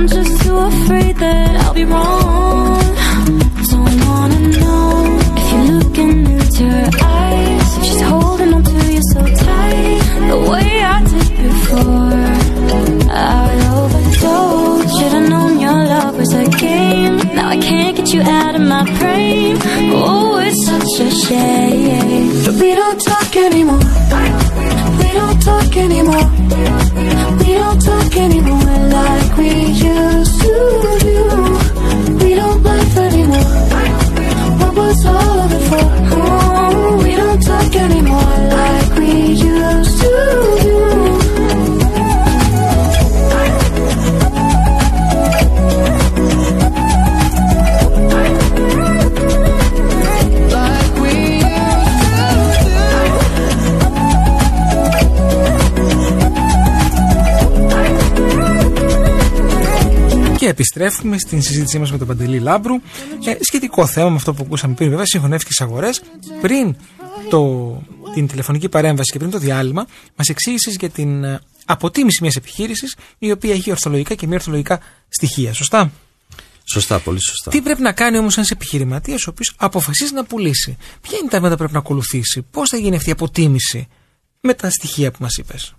I'm just too afraid that I'll be wrong. Don't wanna know if you're looking into her eyes. If she's holding on to you so tight, the way I did before. I overdosed. Should've known your love was a game. Now I can't get you out of my brain. Oh, it's such a shame. But we don't talk anymore. We don't talk anymore. We don't talk anymore like we επιστρέφουμε στην συζήτησή μας με τον Παντελή Λάμπρου. Ε, σχετικό θέμα με αυτό που ακούσαμε πριν, βέβαια, συγχωνεύτηκες αγορές. Πριν το, την τηλεφωνική παρέμβαση και πριν το διάλειμμα, μας εξήγησες για την ε, αποτίμηση μιας επιχείρησης η οποία έχει ορθολογικά και μη ορθολογικά στοιχεία. Σωστά; Σωστά, πολύ σωστά. Τι πρέπει να κάνει όμως ένας επιχειρηματίας ο οποίος αποφασίζει να πουλήσει, Ποια είναι τα βήματα που πρέπει να ακολουθήσει, Πώς θα γίνει αυτή η αποτίμηση με τα στοιχεία που μας είπες;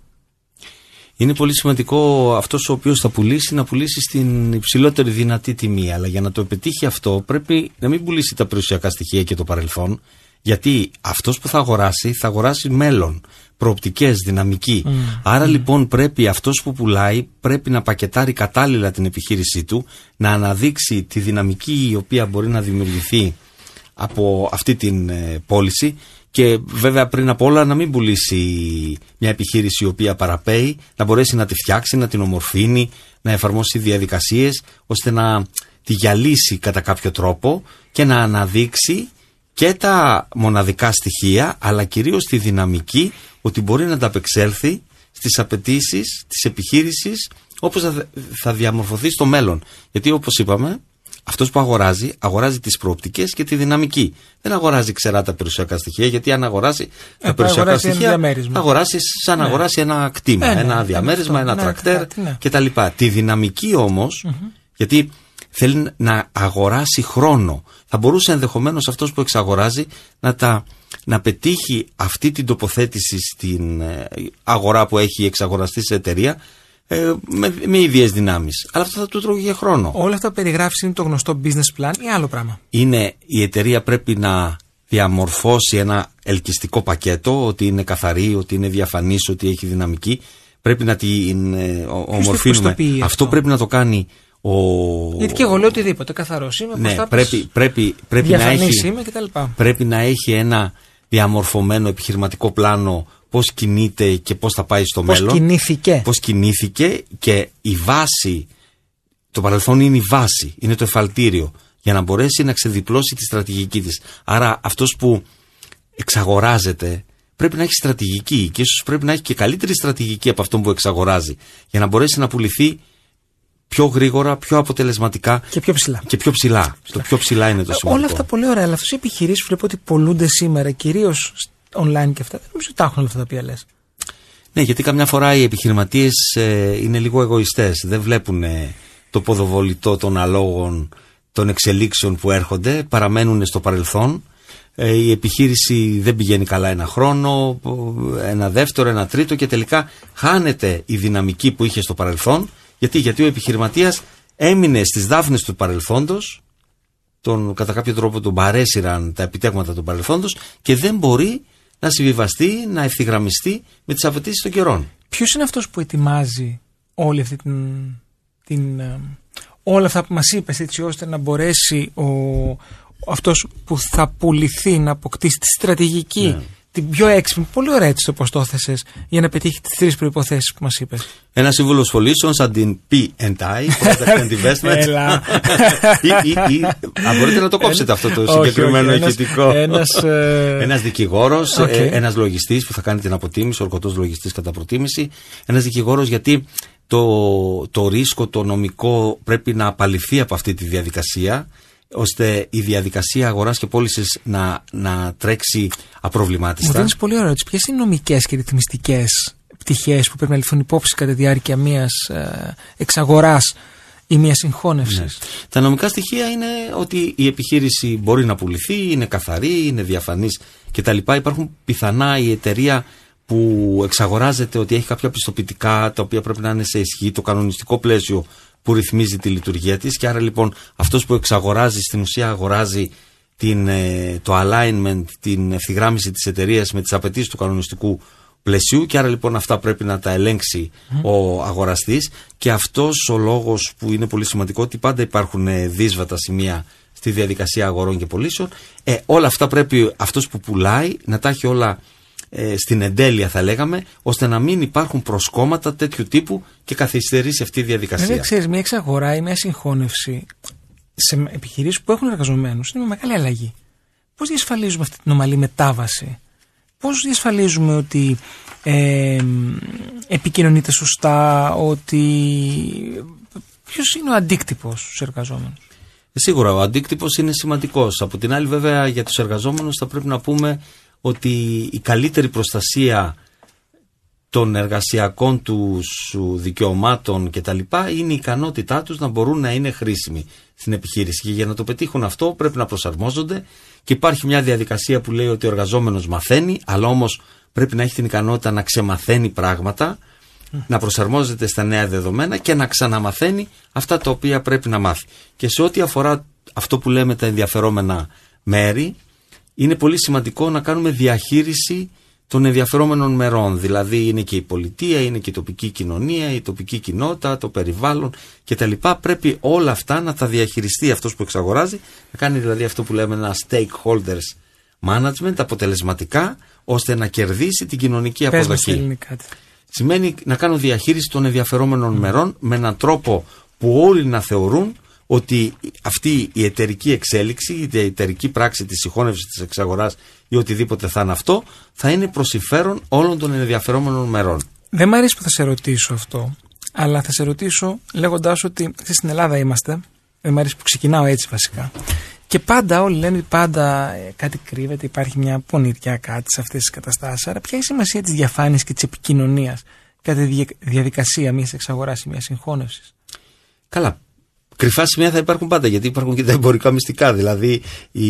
Είναι πολύ σημαντικό αυτός ο οποίος θα πουλήσει να πουλήσει στην υψηλότερη δυνατή τιμή. Αλλά για να το πετύχει αυτό, πρέπει να μην πουλήσει τα περιουσιακά στοιχεία και το παρελθόν. Γιατί αυτός που θα αγοράσει, θα αγοράσει μέλλον, προοπτικές, δυναμική. Άρα λοιπόν πρέπει αυτός που πουλάει, πρέπει να πακετάρει κατάλληλα την επιχείρησή του, να αναδείξει τη δυναμική η οποία μπορεί να δημιουργηθεί από αυτή την ε, πώληση και βέβαια πριν από όλα να μην πουλήσει μια επιχείρηση η οποία παραπέει, να μπορέσει να τη φτιάξει, να την ομορφύνει, να εφαρμόσει διαδικασίες ώστε να τη γυαλίσει κατά κάποιο τρόπο και να αναδείξει και τα μοναδικά στοιχεία αλλά κυρίως τη δυναμική ότι μπορεί να ανταπεξέλθει στις απαιτήσεις της επιχείρησης όπως θα- θα διαμορφωθεί στο μέλλον. Γιατί όπως είπαμε αυτός που αγοράζει, αγοράζει τις προοπτικές και τη δυναμική. Δεν αγοράζει ξερά τα περιουσιακά στοιχεία, γιατί αν αγοράσει τα θα περιουσιακά αγοράσει ένα στοιχεία, διαμέρισμα. θα αγοράσει σαν να Ναι. αγοράσει ένα κτήμα, Ε, ναι, ένα ναι, διαμέρισμα, αυτό, ένα ναι, τρακτέρ κάτι, ναι. κτλ. Τη δυναμική όμως, γιατί θέλει να αγοράσει χρόνο. Θα μπορούσε ενδεχομένως αυτός που εξαγοράζει να, τα, να πετύχει αυτή την τοποθέτηση στην ε, αγορά που έχει εξαγοραστεί σε εταιρεία ε, με, με ίδιες δυνάμεις. Αλλά αυτό θα του τρώγει χρόνο. Όλα αυτά που περιγράφεις είναι το γνωστό business plan ή άλλο πράγμα; είναι η εταιρεία πρέπει να διαμορφώσει ένα ελκυστικό πακέτο, ότι είναι καθαρή, ότι είναι διαφανής, ότι έχει δυναμική. Πρέπει να την ε, ο- ομορφύνουμε. πιστοποιεί Αυτό. αυτό; πρέπει να το κάνει ο... Γιατί και εγώ λέω οτιδήποτε, καθαρός είμαι. Ναι, πώς θα πρέπει, πεις, πρέπει, πρέπει, να διαφανής έχει, είμαι κτλ. πρέπει να έχει ένα διαμορφωμένο επιχειρηματικό πλάνο πώς κινείται και πώς θα πάει στο Πώς μέλλον. κινήθηκε. Πώς κινήθηκε και η βάση, το παρελθόν είναι η βάση, είναι το εφαλτήριο για να μπορέσει να ξεδιπλώσει τη στρατηγική της. Άρα αυτός που εξαγοράζεται πρέπει να έχει στρατηγική και ίσως πρέπει να έχει και καλύτερη στρατηγική από αυτόν που εξαγοράζει για να μπορέσει να πουληθεί πιο γρήγορα, πιο αποτελεσματικά Και πιο ψηλά. και πιο ψηλά. Το πιο ψηλά είναι το σημαντικό. Όλα αυτά πολύ ωραία, αλλά αυτές οι επιχειρήσεις που βλέπω ότι πολλούνται σήμερα, κυρίως online και αυτά, δεν νομίζω ότι τα έχουν όλα αυτά τα οποία λε. Ναι, γιατί καμιά φορά οι επιχειρηματίες είναι λίγο εγωιστές. Δεν βλέπουν ε, το ποδοβολητό των αλόγων των εξελίξεων που έρχονται, παραμένουν στο παρελθόν. Ε, η επιχείρηση δεν πηγαίνει καλά ένα χρόνο, ένα δεύτερο, ένα τρίτο και τελικά χάνεται η δυναμική που είχε στο παρελθόν. Γιατί, γιατί ο επιχειρηματίας έμεινε στις δάφνες του παρελθόντος, τον, κατά κάποιο τρόπο τον παρέσυραν τα επιτέγματα του παρελθόντος και δεν μπορεί να συμβιβαστεί, να ευθυγραμμιστεί με τις απαιτήσεις των καιρών. Ποιος είναι αυτός που ετοιμάζει όλη αυτή την. την ε, όλα αυτά που μας είπες, έτσι ώστε να μπορέσει ο, αυτός που θα πουληθεί να αποκτήσει τη στρατηγική, Ναι. Την πιο έξυπνη, πολύ ωραία έτσι το πώς το έθεσες, για να πετύχει τις τρεις προποθέσει που μας είπες. Ένα σύμβουλος πωλήσεων σαν την P&I, Product and Investment. Έλα. ή, ή, ή, α, μπορείτε να το κόψετε αυτό το Όχι, συγκεκριμένο όχι, ένας- ηχητικό. ένας, ε, Ένας δικηγόρος, Οκ. ε, ένας λογιστής που θα κάνει την αποτίμηση, ορκωτός λογιστής κατά προτίμηση. Ένας δικηγόρος γιατί το, το ρίσκο, το νομικό πρέπει να απαλειφθεί από αυτή τη διαδικασία ώστε η διαδικασία αγοράς και πώλησης να, να τρέξει Μου απροβλημάτιστα. δίνεις πολύ ωραία ερώτηση. Ποιες είναι οι νομικές και ρυθμιστικές πτυχές που πρέπει να ληφθούν υπόψη κατά τη διάρκεια μιας εξαγοράς ή μιας συγχώνευσης; Ναι. Τα νομικά στοιχεία είναι ότι η επιχείρηση μπορεί να πουληθεί, είναι καθαρή, είναι διαφανής κτλ. Υπάρχουν πιθανά η εταιρεία που εξαγοράζεται ότι έχει κάποια πιστοποιητικά τα οποία πρέπει να είναι σε ισχύ, το κανονιστικό πλαίσιο που ρυθμίζει τη λειτουργία της και άρα λοιπόν αυτός που εξαγοράζει στην ουσία αγοράζει την, ε, το alignment, την ευθυγράμμιση της εταιρείας με τις απαιτήσεις του κανονιστικού πλαισίου και άρα λοιπόν αυτά πρέπει να τα ελέγξει ο αγοραστής και αυτός ο λόγος που είναι πολύ σημαντικό ότι πάντα υπάρχουν ε, δύσβατα σημεία στη διαδικασία αγορών και πωλήσεων ε, όλα αυτά πρέπει αυτός που πουλάει να τα έχει όλα ε, στην εντέλεια θα λέγαμε ώστε να μην υπάρχουν προσκόμματα τέτοιου τύπου και καθυστερήσει αυτή η διαδικασία. Δεν ξέρεις, μια εξαγορά ή μια συγχώνευση σε επιχειρήσεις που έχουν εργαζομένους είναι μια μεγάλη αλλαγή. Πώς διασφαλίζουμε αυτή την ομαλή μετάβαση, Πώς διασφαλίζουμε ότι ε, επικοινωνείται σωστά, ότι. Ποιος είναι ο αντίκτυπος στους εργαζόμενους; Ε, σίγουρα ο αντίκτυπος είναι σημαντικός. Από την άλλη, βέβαια, για τους εργαζόμενους θα πρέπει να πούμε ότι η καλύτερη προστασία των εργασιακών τους δικαιωμάτων κτλ. είναι η ικανότητά τους να μπορούν να είναι χρήσιμοι στην επιχείρηση. Και για να το πετύχουν αυτό πρέπει να προσαρμόζονται και υπάρχει μια διαδικασία που λέει ότι ο εργαζόμενος μαθαίνει, αλλά όμως πρέπει να έχει την ικανότητα να ξεμαθαίνει πράγματα, να προσαρμόζεται στα νέα δεδομένα και να ξαναμαθαίνει αυτά τα οποία πρέπει να μάθει. Και σε ό,τι αφορά αυτό που λέμε τα ενδιαφερόμενα μέρη, είναι πολύ σημαντικό να κάνουμε διαχείριση των ενδιαφερόμενων μερών. Δηλαδή είναι και η πολιτεία, είναι και η τοπική κοινωνία, η τοπική κοινότητα, το περιβάλλον κτλ. Πρέπει όλα αυτά να τα διαχειριστεί αυτός που εξαγοράζει, να κάνει δηλαδή αυτό που λέμε ένα stakeholders management αποτελεσματικά, ώστε να κερδίσει την κοινωνική αποδοχή. Σημαίνει να κάνω διαχείριση των ενδιαφερόμενων μερών με έναν τρόπο που όλοι να θεωρούν ότι αυτή η εταιρική εξέλιξη, η εταιρική πράξη της συγχώνευσης της εξαγοράς ή οτιδήποτε θα είναι αυτό, θα είναι προς συμφέρον όλων των ενδιαφερόμενων μερών. Δεν μου αρέσει που θα σε ρωτήσω αυτό, αλλά θα σε ρωτήσω λέγοντάς ότι στην Ελλάδα είμαστε. Δεν μου αρέσει που ξεκινάω έτσι βασικά. Και πάντα όλοι λένε ότι πάντα ε, κάτι κρύβεται, υπάρχει μια πονηριά κάτι σε αυτές τις καταστάσεις. Άρα, ποια είναι η σημασία της διαφάνειας και της επικοινωνίας κατά τη διαδικασία μιας εξαγοράς ή μιας συγχώνευσης; Καλά κρυφά σημεία θα υπάρχουν πάντα γιατί υπάρχουν και τα εμπορικά μυστικά. Δηλαδή η,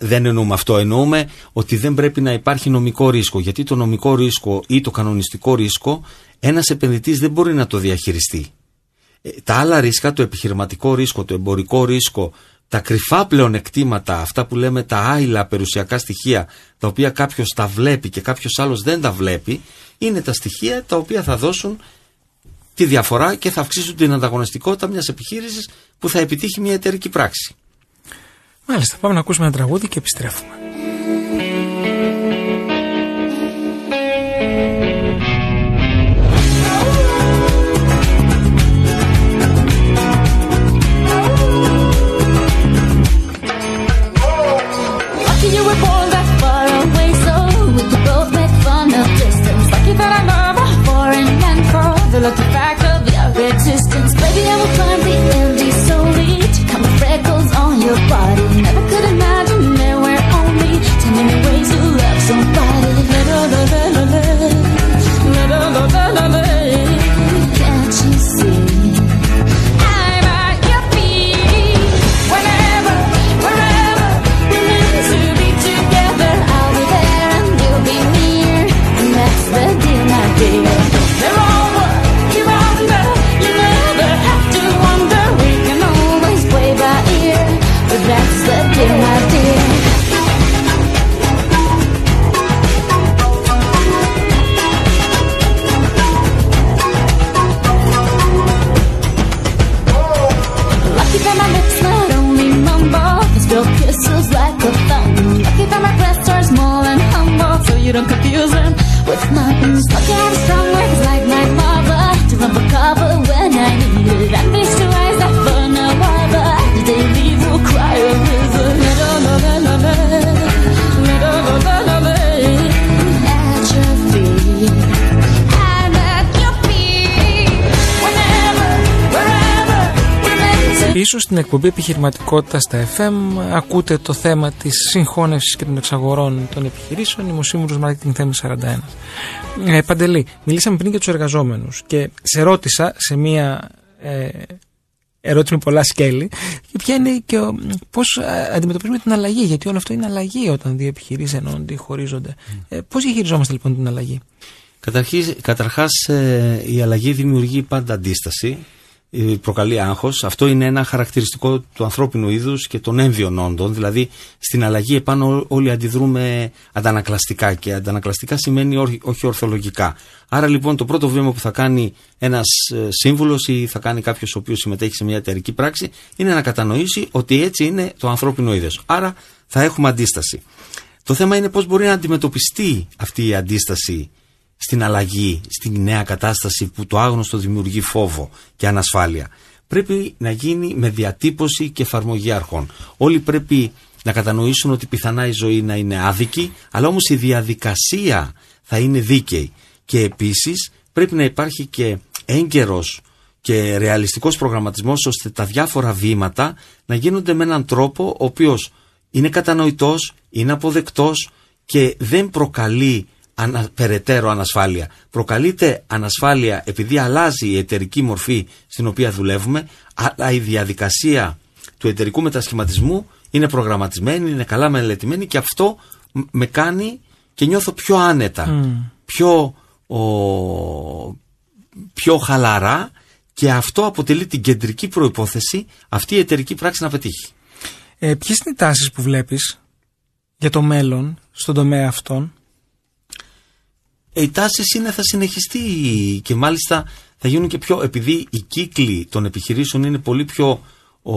δεν εννοούμε αυτό. Εννοούμε ότι δεν πρέπει να υπάρχει νομικό ρίσκο. Γιατί το νομικό ρίσκο ή το κανονιστικό ρίσκο ένας επενδυτής δεν μπορεί να το διαχειριστεί. Ε, τα άλλα ρίσκα, το επιχειρηματικό ρίσκο, το εμπορικό ρίσκο, τα κρυφά πλεονεκτήματα, αυτά που λέμε τα άειλα περιουσιακά στοιχεία, τα οποία κάποιος τα βλέπει και κάποιος άλλος δεν τα βλέπει, είναι τα στοιχεία τα οποία θα δώσουν τη διαφορά και θα αυξήσουν την ανταγωνιστικότητα μιας επιχείρησης που θα επιτύχει μια εταιρική πράξη. Μάλιστα, πάμε να ακούσουμε ένα τραγούδι και επιστρέφουμε. Στην εκπομπή επιχειρηματικότητας στα FM ακούτε το θέμα της συγχώνευσης και των εξαγορών των επιχειρήσεων. Είμαι ο σύμβουλο Marketing Θέμη 41. Ε, Παντελή, μιλήσαμε πριν για τους εργαζόμενους και σε ρώτησα σε μία ε, ερώτηση με πολλά σκέλη και ποια είναι και πώς ε, αντιμετωπίζουμε την αλλαγή. Γιατί όλο αυτό είναι αλλαγή όταν δύο επιχειρήσεις ενώνονται ή χωρίζονται. Ε, πώς διαχειριζόμαστε λοιπόν την αλλαγή; Καταρχάς, ε, η αλλαγή δημιουργεί πάντα αντίσταση ε, προκαλεί άγχος. Αυτό είναι ένα χαρακτηριστικό του ανθρώπινου είδους και των έμβιων όντων. Δηλαδή στην αλλαγή επάνω όλοι αντιδρούμε αντανακλαστικά και αντανακλαστικά σημαίνει όχι- όχι ορθολογικά. Άρα λοιπόν το πρώτο βήμα που θα κάνει ένας ε, σύμβουλος ή θα κάνει κάποιος ο οποίος συμμετέχει σε μια εταιρική πράξη είναι να κατανοήσει ότι έτσι είναι το ανθρώπινο είδος. Άρα θα έχουμε αντίσταση. Το θέμα είναι πώς μπορεί να αντιμετωπιστεί αυτή η αντίσταση στην αλλαγή, στην νέα κατάσταση που το άγνωστο δημιουργεί φόβο και ανασφάλεια. Πρέπει να γίνει με διατύπωση και εφαρμογή αρχών. Όλοι πρέπει να κατανοήσουν ότι πιθανά η ζωή να είναι άδικη, αλλά όμως η διαδικασία θα είναι δίκαιη. Και επίσης πρέπει να υπάρχει και έγκαιρος και ρεαλιστικός προγραμματισμός ώστε τα διάφορα βήματα να γίνονται με έναν τρόπο ο οποίος είναι κατανοητός, είναι αποδεκτός και δεν προκαλεί ανα, περαιτέρω ανασφάλεια. Προκαλείται ανασφάλεια επειδή αλλάζει η εταιρική μορφή στην οποία δουλεύουμε, αλλά η διαδικασία του εταιρικού μετασχηματισμού είναι προγραμματισμένη, είναι καλά μελετημένη και αυτό μ- με κάνει και νιώθω πιο άνετα, πιο, ο, πιο χαλαρά και αυτό αποτελεί την κεντρική προϋπόθεση αυτή η εταιρική πράξη να πετύχει. Ε, Ποιες είναι οι τάσεις που βλέπεις για το μέλλον στον τομέα αυτόν. Ε, οι τάσεις είναι θα συνεχιστεί και μάλιστα θα γίνουν και πιο, επειδή οι κύκλοι των επιχειρήσεων είναι πολύ πιο ο,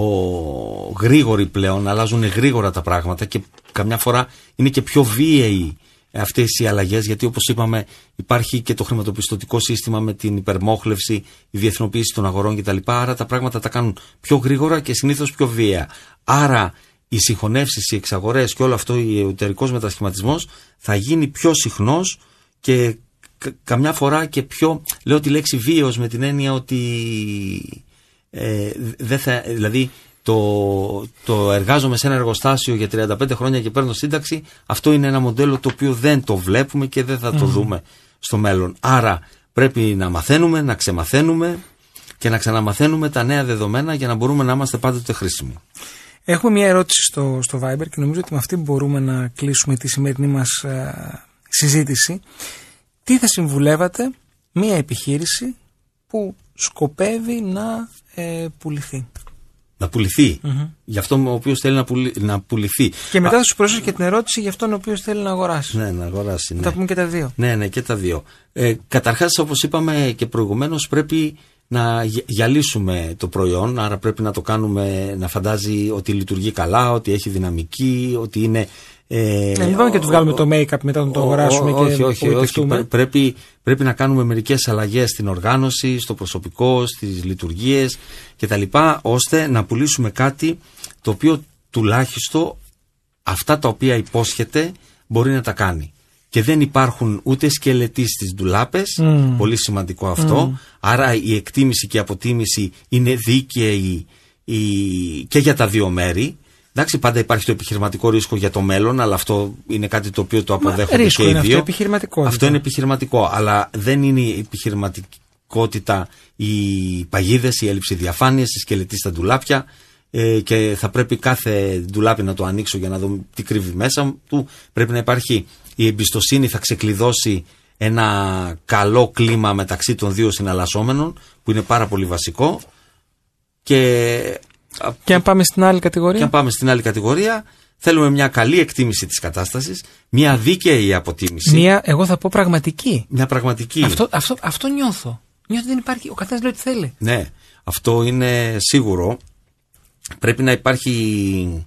γρήγοροι πλέον, αλλάζουν γρήγορα τα πράγματα και καμιά φορά είναι και πιο βίαιοι αυτές οι αλλαγές γιατί όπως είπαμε υπάρχει και το χρηματοπιστωτικό σύστημα με την υπερμόχλευση, η διεθνοποίηση των αγορών κτλ. Άρα τα πράγματα τα κάνουν πιο γρήγορα και συνήθως πιο βίαια. Άρα οι συγχωνεύσεις, οι εξαγορές και όλο αυτό ο εταιρικός μετασχηματισμός θα γίνει πιο συχνός και κα- καμιά φορά και πιο, λέω τη λέξη βίαιος με την έννοια ότι ε, δεν θα, δηλαδή το, το εργάζομαι σε ένα εργοστάσιο για 35 χρόνια και παίρνω σύνταξη, αυτό είναι ένα μοντέλο το οποίο δεν το βλέπουμε και δεν θα το δούμε στο μέλλον. Άρα πρέπει να μαθαίνουμε, να ξεμαθαίνουμε και να ξαναμαθαίνουμε τα νέα δεδομένα για να μπορούμε να είμαστε πάντοτε χρήσιμοι. Έχουμε μια ερώτηση στο, στο Viber και νομίζω ότι με αυτή μπορούμε να κλείσουμε τη σημερινή μας ε, συζήτηση. Τι θα συμβουλεύατε μια επιχείρηση που σκοπεύει να ε, πουληθεί; Να πουληθει Για αυτό ο οποίος θέλει να, πουλη, να πουληθεί. Και μετά θα σου προσθέσω και την ερώτηση για αυτόν ο οποίος θέλει να αγοράσει. Ναι, να αγοράσει. Θα Ναι. τα πούμε και τα δύο. Ναι, ναι, και τα δύο. Ε, καταρχάς, όπως είπαμε και προηγουμένως, πρέπει να γυ- γυαλίσουμε το προϊόν, άρα πρέπει να το κάνουμε να φαντάζει ότι λειτουργεί καλά, ότι έχει δυναμική, ότι είναι... Ε, Ναι, μην πάμε και τους βγάλουμε το make-up μετά να το ο- αγοράσουμε ο- και όχι, όχι, όχι. απογοητευτούμε. Πρέ- Πρέπει, πρέπει να κάνουμε μερικές αλλαγές στην οργάνωση, στο προσωπικό, στις λειτουργίες κτλ. ώστε να πουλήσουμε κάτι το οποίο τουλάχιστον αυτά τα οποία υπόσχεται μπορεί να τα κάνει. Και δεν υπάρχουν ούτε σκελετοί στις ντουλάπες, πολύ σημαντικό αυτό. Άρα η εκτίμηση και η αποτίμηση είναι δίκαιη η- και για τα δύο μέρη. Εντάξει, πάντα υπάρχει το επιχειρηματικό ρίσκο για το μέλλον, αλλά αυτό είναι κάτι το οποίο το αποδέχονται ρίσκο και οι είναι αυτό, δύο. επιχειρηματικότητα. Αυτό είναι επιχειρηματικό, αλλά δεν είναι η επιχειρηματικότητα οι παγίδες, η έλλειψη διαφάνειας, η σκελετή στα ντουλάπια ε, και θα πρέπει κάθε ντουλάπι να το ανοίξω για να δω τι κρύβει μέσα του. Πρέπει να υπάρχει η εμπιστοσύνη, θα ξεκλειδώσει ένα καλό κλίμα μεταξύ των δύο συναλλασσόμενων που είναι πάρα πολύ βασικό και Και αν πάμε στην άλλη κατηγορία; και αν πάμε στην άλλη κατηγορία, θέλουμε μια καλή εκτίμηση της κατάστασης, μια δίκαιη αποτίμηση, Μία, εγώ θα πω πραγματική. μια πραγματική. Αυτό, αυτό, αυτό νιώθω. Νιώθω ότι δεν υπάρχει. Ο καθένας λέει ό,τι θέλει. Ναι, αυτό είναι σίγουρο. Πρέπει να υπάρχει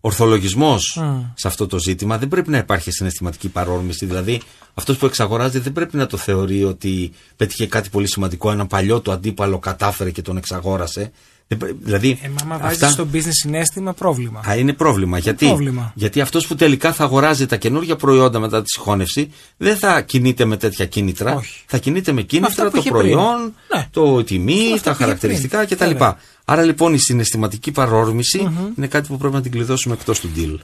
ορθολογισμός σε αυτό το ζήτημα. Δεν πρέπει να υπάρχει συναισθηματική παρόρμηση. Δηλαδή, αυτός που εξαγοράζει δεν πρέπει να το θεωρεί ότι πέτυχε κάτι πολύ σημαντικό. Ένα παλιό του αντίπαλο κατάφερε και τον εξαγόρασε. Δεν πρέ- Δηλαδή, Ε, μα άμα βάζεις αυτά- στο business συνέστημα, πρόβλημα. Α, είναι πρόβλημα. Γιατί, πρόβλημα. γιατί αυτός που τελικά θα αγοράζει τα καινούργια προϊόντα μετά τη συγχώνευση δεν θα κινείται με τέτοια κίνητρα. Όχι. Θα κινείται με Αυτά κίνητρα που το είχε πριν. προϊόν, Ναι. το τιμή, Αυτά τα που είχε χαρακτηριστικά πριν. κτλ. Βέβαια. Άρα λοιπόν η συναισθηματική παρόρμηση είναι κάτι που πρέπει να την κλειδώσουμε εκτός του deal.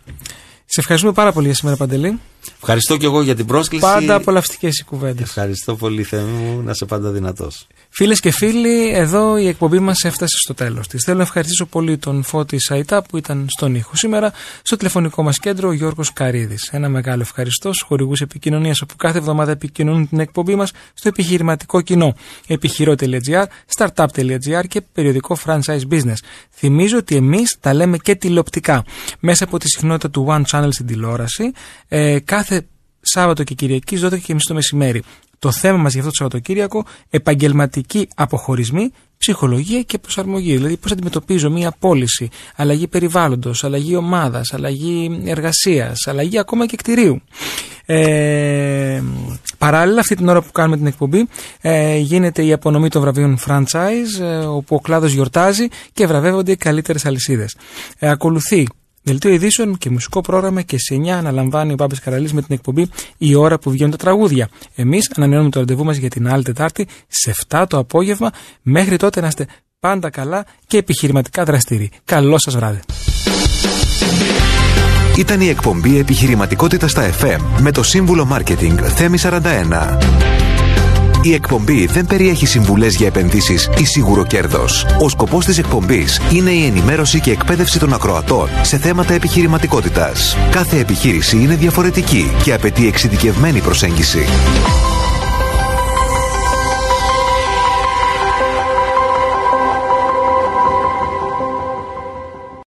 Σε ευχαριστούμε πάρα πολύ για σήμερα, Παντελή. Ευχαριστώ και εγώ για την πρόσκληση. Πάντα απολαυστικές οι κουβέντες. Ευχαριστώ πολύ, Θέμη μου, να είσαι πάντα δυνατός. Φίλες και φίλοι, εδώ η εκπομπή μας έφτασε στο τέλος της. Θέλω να ευχαριστήσω πολύ τον Φώτη Σαϊτά που ήταν στον ήχο σήμερα, στο τηλεφωνικό μας κέντρο ο Γιώργος Καρίδης. Ένα μεγάλο ευχαριστώ στους χορηγούς επικοινωνίας που κάθε εβδομάδα επικοινωνούν την εκπομπή μας στο επιχειρηματικό κοινό. επιχειρό.gr, startup.gr και περιοδικό franchise business. Θυμίζω ότι εμείς τα λέμε και τηλεοπτικά. Μέσα από τη συχνότητα του One Channel στην τηλεόραση, ε, κάθε Σάββατο και Κυριακή 12 και μισή το μεσημέρι. Το θέμα μας για αυτό το Σαββατοκύριακο, επαγγελματική αποχωρισμή, ψυχολογία και προσαρμογή. Δηλαδή, πώς αντιμετωπίζω μία πώληση, αλλαγή περιβάλλοντος, αλλαγή ομάδας, αλλαγή εργασίας, αλλαγή ακόμα και κτηρίου. Ε, παράλληλα, αυτή την ώρα που κάνουμε την εκπομπή, ε, γίνεται η απονομή των βραβείων franchise, ε, όπου ο κλάδος γιορτάζει και βραβεύονται οι καλύτερες αλυσίδες. Ε, ακολουθεί Δελτίο ειδήσεων και μουσικό πρόγραμμα και σε 9 αναλαμβάνει ο Μπάμπη Καραλής με την εκπομπή Η ώρα που βγαίνουν τα τραγούδια. Εμείς ανανεώνουμε το ραντεβού μας για την άλλη Τετάρτη σε 7 το απόγευμα. Μέχρι τότε να είστε πάντα καλά και επιχειρηματικά δραστήριοι. Καλό σας βράδυ. Ήταν η εκπομπή Επιχειρηματικότητα στα FM με το σύμβουλο Marketing Θέμη 41. Η εκπομπή δεν περιέχει συμβουλές για επενδύσεις ή σίγουρο κέρδος. Ο σκοπός της εκπομπής είναι η ενημέρωση και εκπαίδευση των ακροατών σε θέματα επιχειρηματικότητας. Κάθε επιχείρηση είναι διαφορετική και απαιτεί εξειδικευμένη προσέγγιση.